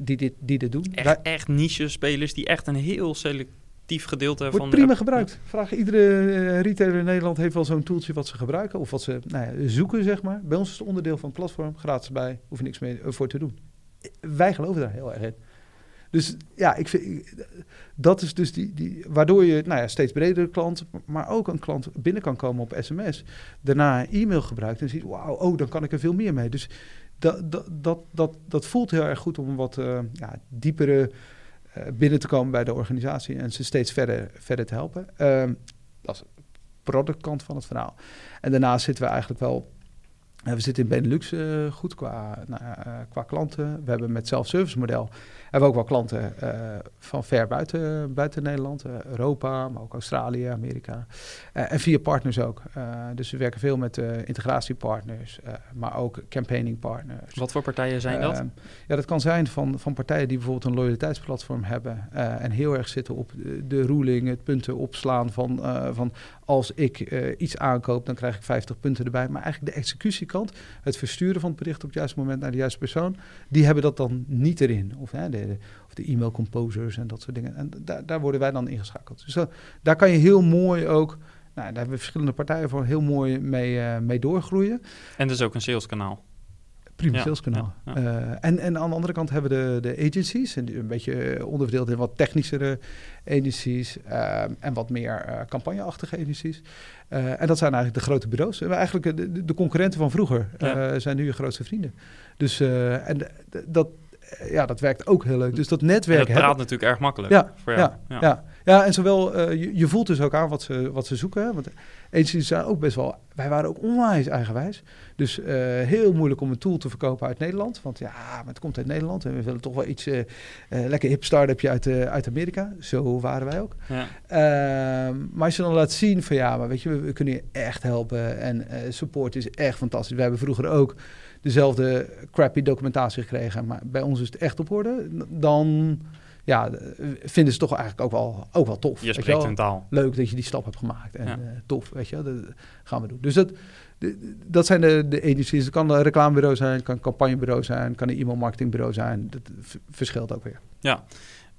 die, dit, die dit doen. Echt, echt niche-spelers die echt een heel selectief gedeelte Wordt van... prima gebruikt. Vraag iedere uh, retailer in Nederland heeft wel zo'n tooltje wat ze gebruiken. Of wat ze nou ja, zoeken, zeg maar. Bij ons is het onderdeel van het platform. Gratis bij, hoef je niks meer eh, voor te doen. Wij geloven daar heel erg in. Dus ja, ik vind, dat is dus die, die, waardoor je nou ja, steeds bredere klant, maar ook een klant binnen kan komen op sms. Daarna e-mail gebruikt en ziet, wauw, oh, dan kan ik er veel meer mee. Dus dat, dat, dat, dat, voelt heel erg goed om wat uh, ja, diepere uh, binnen te komen bij de organisatie en ze steeds verder, verder te helpen. Uh, dat is de productkant van het verhaal. En daarnaast zitten we eigenlijk wel we zitten in Benelux goed qua, nou, qua klanten. We hebben met self-service model hebben we ook wel klanten uh, van ver buiten, buiten Nederland, Europa, maar ook Australië, Amerika. en via partners ook. dus we werken veel met integratiepartners, maar ook campaigning partners. Wat voor partijen zijn dat? ja, dat kan zijn van, van partijen die bijvoorbeeld een loyaliteitsplatform hebben en heel erg zitten op de, de ruling, het punten opslaan van, van als ik iets aankoop, dan krijg ik 50 punten erbij. Maar eigenlijk de executie het versturen van het bericht op het juiste moment naar de juiste persoon, die hebben dat dan niet erin. Of, hè, de, of de e-mail composers en dat soort dingen. En daar, daar worden wij dan ingeschakeld. Dus daar kan je heel mooi ook. Nou, daar hebben verschillende partijen voor heel mooi mee, uh, mee doorgroeien. En dus ook een saleskanaal prima ja, saleskanaal. Ja, ja. Uh, en, en aan de andere kant hebben we de, de agencies, en een beetje onderverdeeld in wat technischere agencies uh, en wat meer uh, campagneachtige agencies. en dat zijn eigenlijk de grote bureaus. Eigenlijk de, de concurrenten van vroeger zijn nu je grootste vrienden. Dus en dat, ja, dat werkt ook heel leuk. Dus dat netwerk. En dat praat natuurlijk erg makkelijk. Ja, voor jou. ja, ja. Ja, en zowel, uh, je, je, voelt dus ook aan wat ze, wat ze zoeken. Hè? Want agencies zijn ook best wel, wij waren ook onwijs eigenwijs. Dus uh, heel moeilijk om een tool te verkopen uit Nederland. Want ja, maar het komt uit Nederland en we willen toch wel iets, uh, lekker hip start-upje uit, uit Amerika. Zo waren wij ook. Ja. Ehm, maar als je dan laat zien van ja, maar weet je, we, we kunnen je echt helpen. En support is echt fantastisch. We hebben vroeger ook dezelfde crappy documentatie gekregen. Maar bij ons is het echt op orde. Dan ja, vinden ze toch eigenlijk ook wel, ook wel tof. Je spreekt hun taal. Leuk dat je die stap hebt gemaakt. En ja. uh, tof, weet je, dat gaan we doen. Dus dat, dat zijn de, de agencies. Het kan een reclamebureau zijn, kan een campagnebureau zijn, kan een e-mailmarketingbureau zijn. Dat verschilt ook weer. Ja,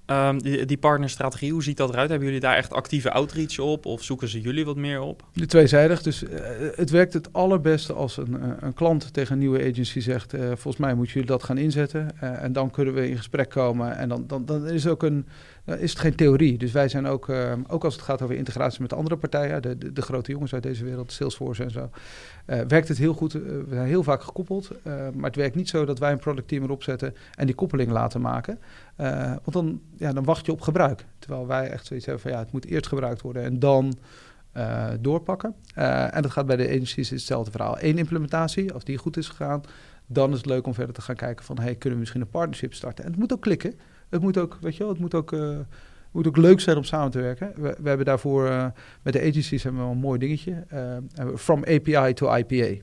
Um, die, partnerstrategie, hoe ziet dat eruit? Hebben jullie daar echt actieve outreach op of zoeken ze jullie wat meer op? De tweezijdig. Dus uh, het werkt het allerbeste als een, uh, een klant tegen een nieuwe agency zegt: uh, Volgens mij moeten jullie dat gaan inzetten. en dan kunnen we in gesprek komen. En dan, dan, dan is ook een is het geen theorie. Dus wij zijn ook, uh, ook als het gaat over integratie met andere partijen, de, de, de grote jongens uit deze wereld, Salesforce en zo, uh, werkt het heel goed. we zijn heel vaak gekoppeld, maar het werkt niet zo dat wij een productteam erop zetten en die koppeling laten maken. want dan, ja, dan wacht je op gebruik. Terwijl wij echt zoiets hebben van ja, het moet eerst gebruikt worden en dan doorpakken. en dat gaat bij de agencies hetzelfde verhaal. Eén implementatie, als die goed is gegaan, dan is het leuk om verder te gaan kijken van hey, kunnen we misschien een partnership starten? En het moet ook klikken. Het moet ook, weet je wel, het moet ook, moet ook leuk zijn om samen te werken. We, we hebben daarvoor uh, met de agencies hebben we een mooi dingetje. Uh, from API to IPA.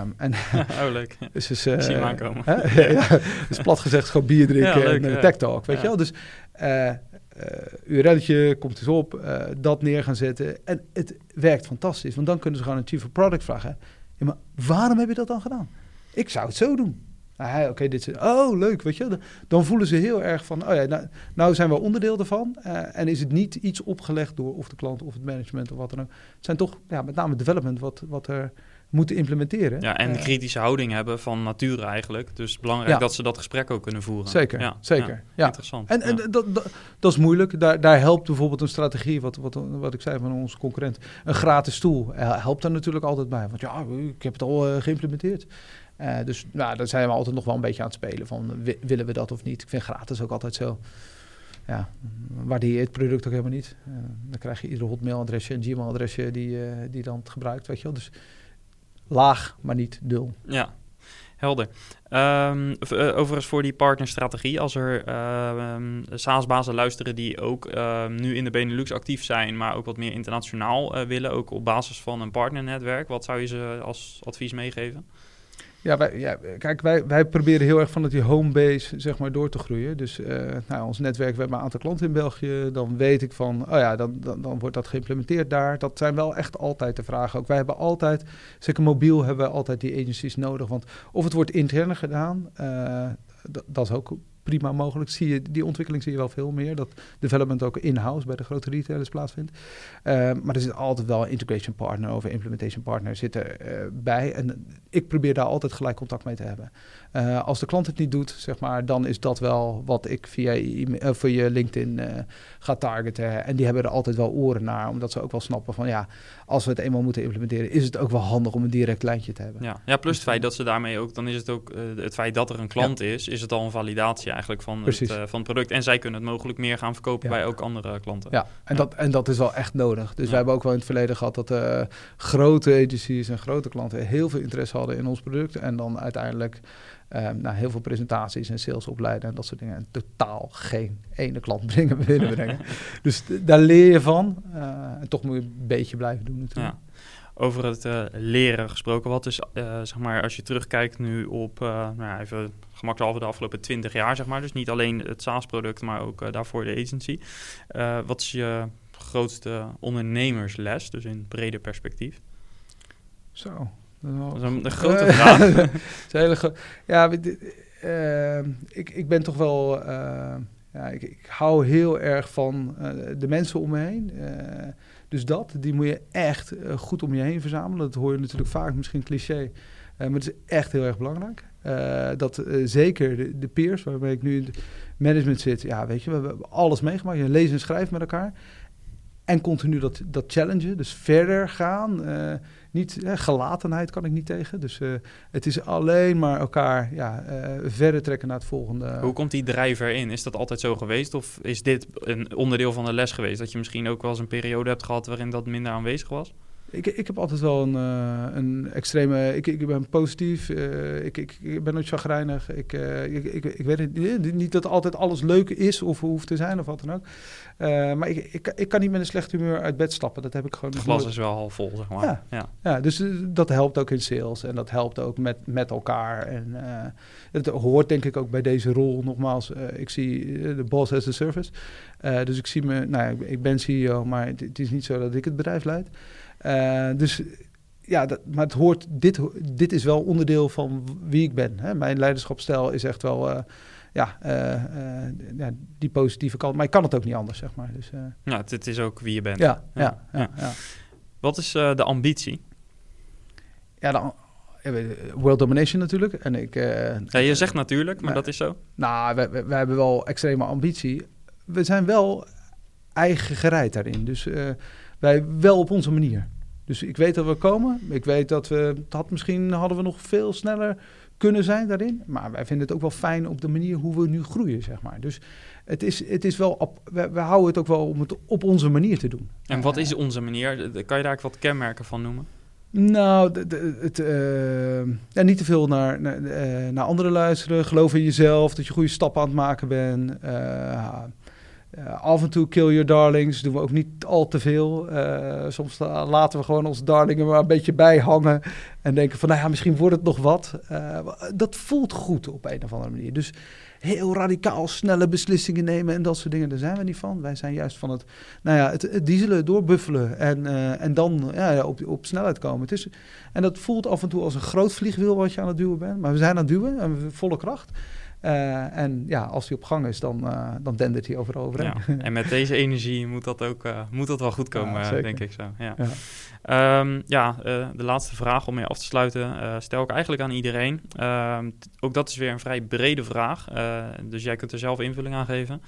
Um, en, oh, leuk. dus, dus, uh, Zie aankomen. ja, dus plat gezegd gewoon bier drinken ja, leuk, en tech talk, weet je wel. Dus URL'tje komt eens op, dat neer gaan zetten. En het werkt fantastisch, want dan kunnen ze gewoon een chief of product vragen. Ja, maar waarom heb je dat dan gedaan? Ik zou het zo doen. Ah, Oké, dit is. Oh, leuk, weet je. Dan voelen ze heel erg van. Oh ja, nou, nou zijn we onderdeel ervan. Uh, en is het niet iets opgelegd door of de klant of het management of wat dan ook. Het zijn toch ja, met name development wat, wat er moeten implementeren. Ja, en uh, kritische houding hebben van nature eigenlijk. Dus belangrijk ja. dat ze dat gesprek ook kunnen voeren. Zeker, ja, zeker. Ja, Interessant. En, en dat, dat, dat, is moeilijk. Daar, daar helpt bijvoorbeeld een strategie, wat, wat, wat ik zei van onze concurrent. Een gratis tool helpt daar natuurlijk altijd bij. Want ja, ik heb het al uh, geïmplementeerd. Uh, dus nou, daar zijn we altijd nog wel een beetje aan het spelen van willen we dat of niet. Ik vind gratis ook altijd zo. Ja, waardeer je het product ook helemaal niet. Uh, dan krijg je ieder hotmailadresje en gmail-adresje die, uh, die dan gebruikt, weet je wel. Dus laag, maar niet dul. Ja, helder. Um, overigens voor die partnerstrategie, als er um, SaaS-bazen luisteren die ook um, nu in de Benelux actief zijn, maar ook wat meer internationaal willen, ook op basis van een partnernetwerk, wat zou je ze als advies meegeven? Ja, wij, ja, kijk, wij, wij proberen heel erg vanuit die homebase zeg maar door te groeien. Dus uh, nou, ons netwerk, we hebben een aantal klanten in België. Dan weet ik van, oh ja, dan, dan, dan, wordt dat geïmplementeerd daar. Dat zijn wel echt altijd de vragen. Ook wij hebben altijd, zeker mobiel, hebben we altijd die agencies nodig. Want of het wordt intern gedaan, uh, dat is ook prima mogelijk. Zie je, die ontwikkeling zie je wel veel meer. Dat development ook in-house bij de grote retailers plaatsvindt. Uh, maar er zit altijd wel een integration partner of een implementation partner zit er uh, bij. En ik probeer daar altijd gelijk contact mee te hebben. Uh, als de klant het niet doet, zeg maar, dan is dat wel wat ik via e voor je LinkedIn ga targeten. En die hebben er altijd wel oren naar, omdat ze ook wel snappen van ja, als we het eenmaal moeten implementeren, is het ook wel handig om een direct lijntje te hebben. Ja, ja plus het feit dat ze daarmee ook, dan is het ook het feit dat er een klant ja. is, is het al een validatie eigenlijk van het, uh, van het product. En zij kunnen het mogelijk meer gaan verkopen ja. bij ook andere klanten. Ja, en, Dat, en dat is wel echt nodig. Dus wij hebben ook wel in het verleden gehad dat uh, grote agencies en grote klanten heel veel interesse hadden in ons product. En dan uiteindelijk um, nou, heel veel presentaties en sales opleiden en dat soort dingen. En totaal geen ene klant brengen, willen brengen. dus daar leer je van. Uh, en toch moet je een beetje blijven doen natuurlijk. Over het uh, leren gesproken. Wat is, uh, zeg maar, als je terugkijkt nu op, uh, nou, even gemakkelijk de afgelopen 20 jaar, zeg maar. Dus niet alleen het SaaS-product, maar ook daarvoor de agency. wat is je grootste ondernemersles, dus in breder perspectief? Zo. Dat is een, een grote vraag. is een hele gro ja, ik, ik ben toch wel... ja, ik, ik, hou heel erg van de mensen om me heen. Dus dat, die moet je echt uh, goed om je heen verzamelen. Dat hoor je natuurlijk vaak, misschien cliché. Uh, maar het is echt heel erg belangrijk. Uh, dat zeker de, de, peers, waarmee ik nu in management zit. Ja, weet je, we hebben alles meegemaakt. Je leest en schrijft met elkaar. en continu dat, dat challengen, dus verder gaan. Niet, gelatenheid kan ik niet tegen. Dus uh, het is alleen maar elkaar ja, uh, verder trekken naar het volgende. Hoe komt die drijver in? Is dat altijd zo geweest? Of is dit een onderdeel van de les geweest? Dat je misschien ook wel eens een periode hebt gehad waarin dat minder aanwezig was? Ik, ik heb altijd wel een, uh, een extreme... Ik, ik ben positief. Uh, ik, ik, ik ben nooit chagrijnig. Ik, uh, ik, ik, ik weet het niet dat altijd alles leuk is of hoeft te zijn of wat dan ook. maar ik, ik, ik kan niet met een slecht humeur uit bed stappen. Dat heb ik gewoon... Het glas is wel half vol, zeg maar. Ja, ja. ja dus dat helpt ook in sales. En dat helpt ook met, met elkaar. En het hoort denk ik ook bij deze rol. Nogmaals, ik zie de boss as a service. dus ik zie me... Nou, ik ben CEO, maar het, het is niet zo dat ik het bedrijf leid. Uh, dus ja, dat, maar het hoort, dit, dit is wel onderdeel van wie ik ben. Hè. Mijn leiderschapstijl is echt wel, uh, ja, uh, ja, die positieve kant. Maar ik kan het ook niet anders, zeg maar. Dus, ja, het, is ook wie je bent. Ja, ja, ja. ja Wat is de ambitie? Ja, de, world domination natuurlijk. En ik, ja, je zegt natuurlijk, maar dat is zo. Nou, we, we, we, hebben wel extreme ambitie. We zijn wel eigen gereid daarin. Dus wij wel op onze manier. Dus ik weet dat we komen. Ik weet dat we, het had misschien hadden we nog veel sneller kunnen zijn daarin. Maar wij vinden het ook wel fijn op de manier hoe we nu groeien, zeg maar. Dus het is, het is wel, op, we, we houden het ook wel om het op onze manier te doen. En wat is onze manier? Kan je daar wat kenmerken van noemen? Nou, de, het, uh, ja, niet te veel naar, naar, uh, naar, anderen luisteren. Geloof in jezelf, dat je goede stappen aan het maken bent. Uh, uh, af en toe kill your darlings, doen we ook niet al te veel. Uh, soms laten we gewoon onze darlingen maar een beetje bijhangen. En denken van, nou ja, misschien wordt het nog wat. Dat voelt goed op een of andere manier. Dus heel radicaal snelle beslissingen nemen en dat soort dingen, daar zijn we niet van. Wij zijn juist van het, nou ja, het, het dieselen, doorbuffelen en, en dan ja, op, op snelheid komen. Het is, en dat voelt af en toe als een groot vliegwiel wat je aan het duwen bent. Maar we zijn aan het duwen en volle kracht. Uh, en ja, als hij op gang is, dan, uh, dan dendert hij overal overheen. Ja, en met deze energie moet dat ook uh, moet dat wel goed komen, ja, denk ik zo. Ja, ja. Um, ja de laatste vraag om mee af te sluiten stel ik eigenlijk aan iedereen. Ehm, ook dat is weer een vrij brede vraag, dus jij kunt er zelf invulling aan geven.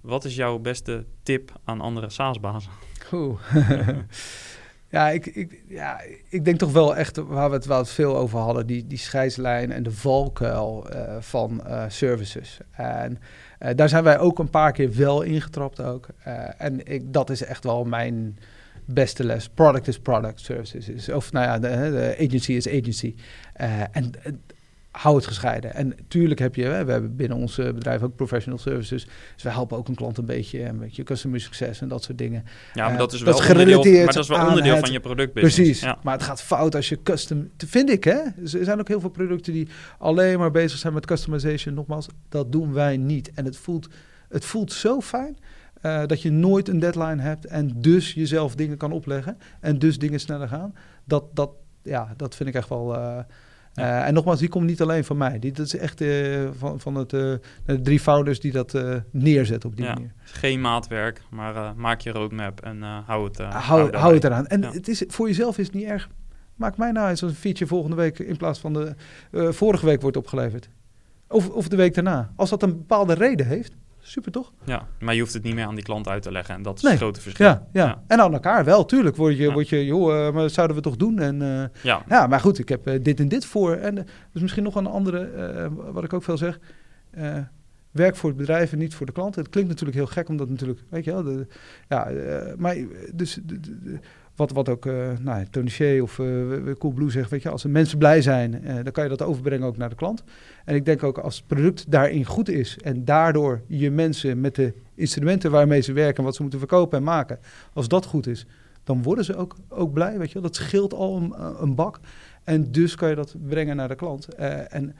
Wat is jouw beste tip aan andere SaaS-bazen? Oeh. Ja ik, ik, ja, ik denk toch wel echt waar we het wel veel over hadden, die, die scheidslijn en de valkuil uh, van uh, services. En uh, daar zijn wij ook een paar keer wel ingetrapt ook. en ik, dat is echt wel mijn beste les. Product is product, services is, of nou ja, de, de agency is agency. en hou het gescheiden. En tuurlijk heb je, we hebben binnen ons bedrijf ook professional services. Dus we helpen ook een klant een beetje, een beetje customer succes en dat soort dingen. Ja, maar dat is wel dat onderdeel, maar dat is wel onderdeel van je productbusiness. Precies, ja. maar het gaat fout als je custom, vind ik hè. Er zijn ook heel veel producten die alleen maar bezig zijn met customization. Nogmaals, dat doen wij niet. En het voelt, het voelt zo fijn. Uh, dat je nooit een deadline hebt en dus jezelf dingen kan opleggen en dus dingen sneller gaan. Dat, dat, ja, dat vind ik echt wel... Uh, uh, en nogmaals, die komt niet alleen van mij. Die, dat is echt uh, van, van het, uh, de drie founders die dat neerzetten op die ja, manier. Geen maatwerk, maar maak je roadmap en hou het hou, hou het eraan. En het is, voor jezelf is het niet erg. Maak mij nou eens een feature volgende week in plaats van de vorige week wordt opgeleverd. Of, of de week daarna. Als dat een bepaalde reden heeft, super toch? Ja, maar je hoeft het niet meer aan die klant uit te leggen. En dat is nee. het grote verschil. Ja, ja, ja. en aan elkaar wel, tuurlijk. Word je, ja. word je joh, uh, maar zouden we toch doen? En, uh, ja. ja, maar goed, ik heb uh, dit en dit voor. En dus misschien nog een andere, wat ik ook veel zeg. werk voor het bedrijf en niet voor de klant. Het klinkt natuurlijk heel gek, omdat natuurlijk, weet je wel, de, ja, maar dus de, de, wat, wat ook uh, nou, of uh, Coolblue zegt, weet je, als de mensen blij zijn, uh, dan kan je dat overbrengen ook naar de klant. En ik denk ook als het product daarin goed is en daardoor je mensen met de instrumenten waarmee ze werken, wat ze moeten verkopen en maken, als dat goed is, dan worden ze ook, ook blij, weet je Dat scheelt al een, een bak. En dus kan je dat brengen naar de klant. en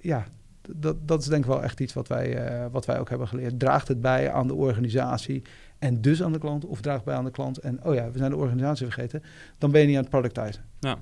ja, dat, dat is denk ik wel echt iets wat wij, wat wij ook hebben geleerd. Draagt het bij aan de organisatie en dus aan de klant of draagt bij aan de klant en oh ja, we zijn de organisatie vergeten, dan ben je niet aan het productizen. Ja.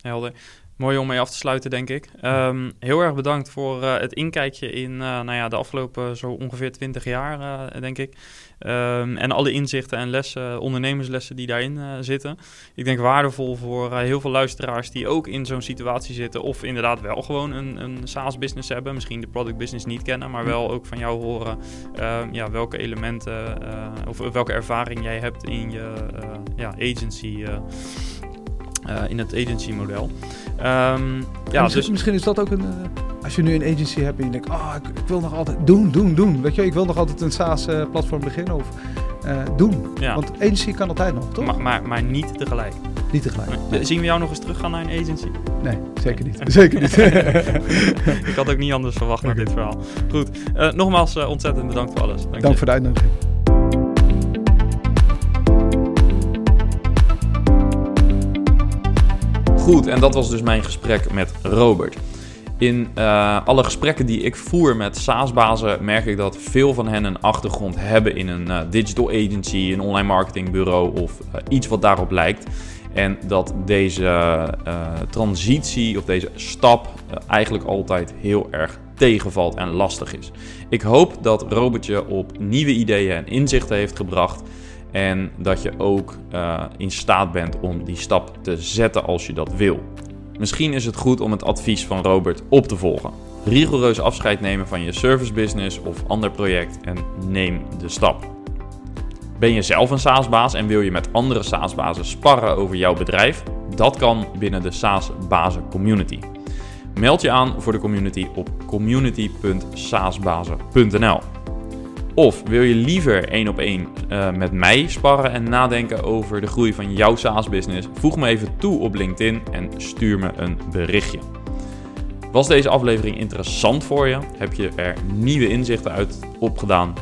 helder. Mooi om mee af te sluiten, denk ik. Ehm, heel erg bedankt voor uh, het inkijkje in uh, nou ja, de afgelopen zo ongeveer 20 jaar, uh, denk ik. Um, en alle inzichten en lessen, ondernemerslessen die daarin zitten. Ik denk waardevol voor heel veel luisteraars die ook in zo'n situatie zitten. Of inderdaad wel gewoon een, een SaaS-business hebben. Misschien de product business niet kennen, maar wel ook van jou horen um, ja, welke elementen of welke ervaring jij hebt in je ja, agency. In het agency model. Um, ja, misschien, dus... misschien is dat ook een. Uh, als je nu een agency hebt en je denkt, oh, ik, ik, wil nog altijd doen, doen, doen. Weet je, ik wil nog altijd een SaaS-platform uh, beginnen of doen. Ja. Want agency kan altijd nog, toch? Maar, maar, maar niet tegelijk. Niet tegelijk. Nee. Zien we jou nog eens teruggaan naar een agency? Nee, zeker niet. zeker niet. ik had ook niet anders verwacht okay. met dit verhaal. Goed, nogmaals ontzettend bedankt voor alles. Dank, Dank voor de uitnodiging. Goed, en dat was dus mijn gesprek met Robert. In uh, alle gesprekken die ik voer met SaaS-bazen merk ik dat veel van hen een achtergrond hebben in een uh, digital agency, een online marketingbureau of uh, iets wat daarop lijkt. En dat deze transitie of deze stap eigenlijk altijd heel erg tegenvalt en lastig is. Ik hoop dat Robert je op nieuwe ideeën en inzichten heeft gebracht. En dat je ook uh, in staat bent om die stap te zetten als je dat wil. Misschien is het goed om het advies van Robert op te volgen. Rigoureus afscheid nemen van je service business of ander project en neem de stap. Ben je zelf een SaaS-baas en wil je met andere SaaS-bazen sparren over jouw bedrijf? Dat kan binnen de SaaS-bazen community. Meld je aan voor de community op community.saasbazen.nl. Of wil je liever één op één uh, met mij sparren en nadenken over de groei van jouw SaaS-business? Voeg me even toe op LinkedIn en stuur me een berichtje. Was deze aflevering interessant voor je? Heb je er nieuwe inzichten uit opgedaan?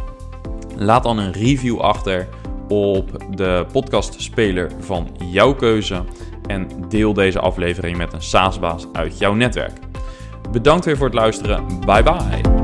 Laat dan een review achter op de podcastspeler van jouw keuze en deel deze aflevering met een SaaS-baas uit jouw netwerk. Bedankt weer voor het luisteren. Bye bye.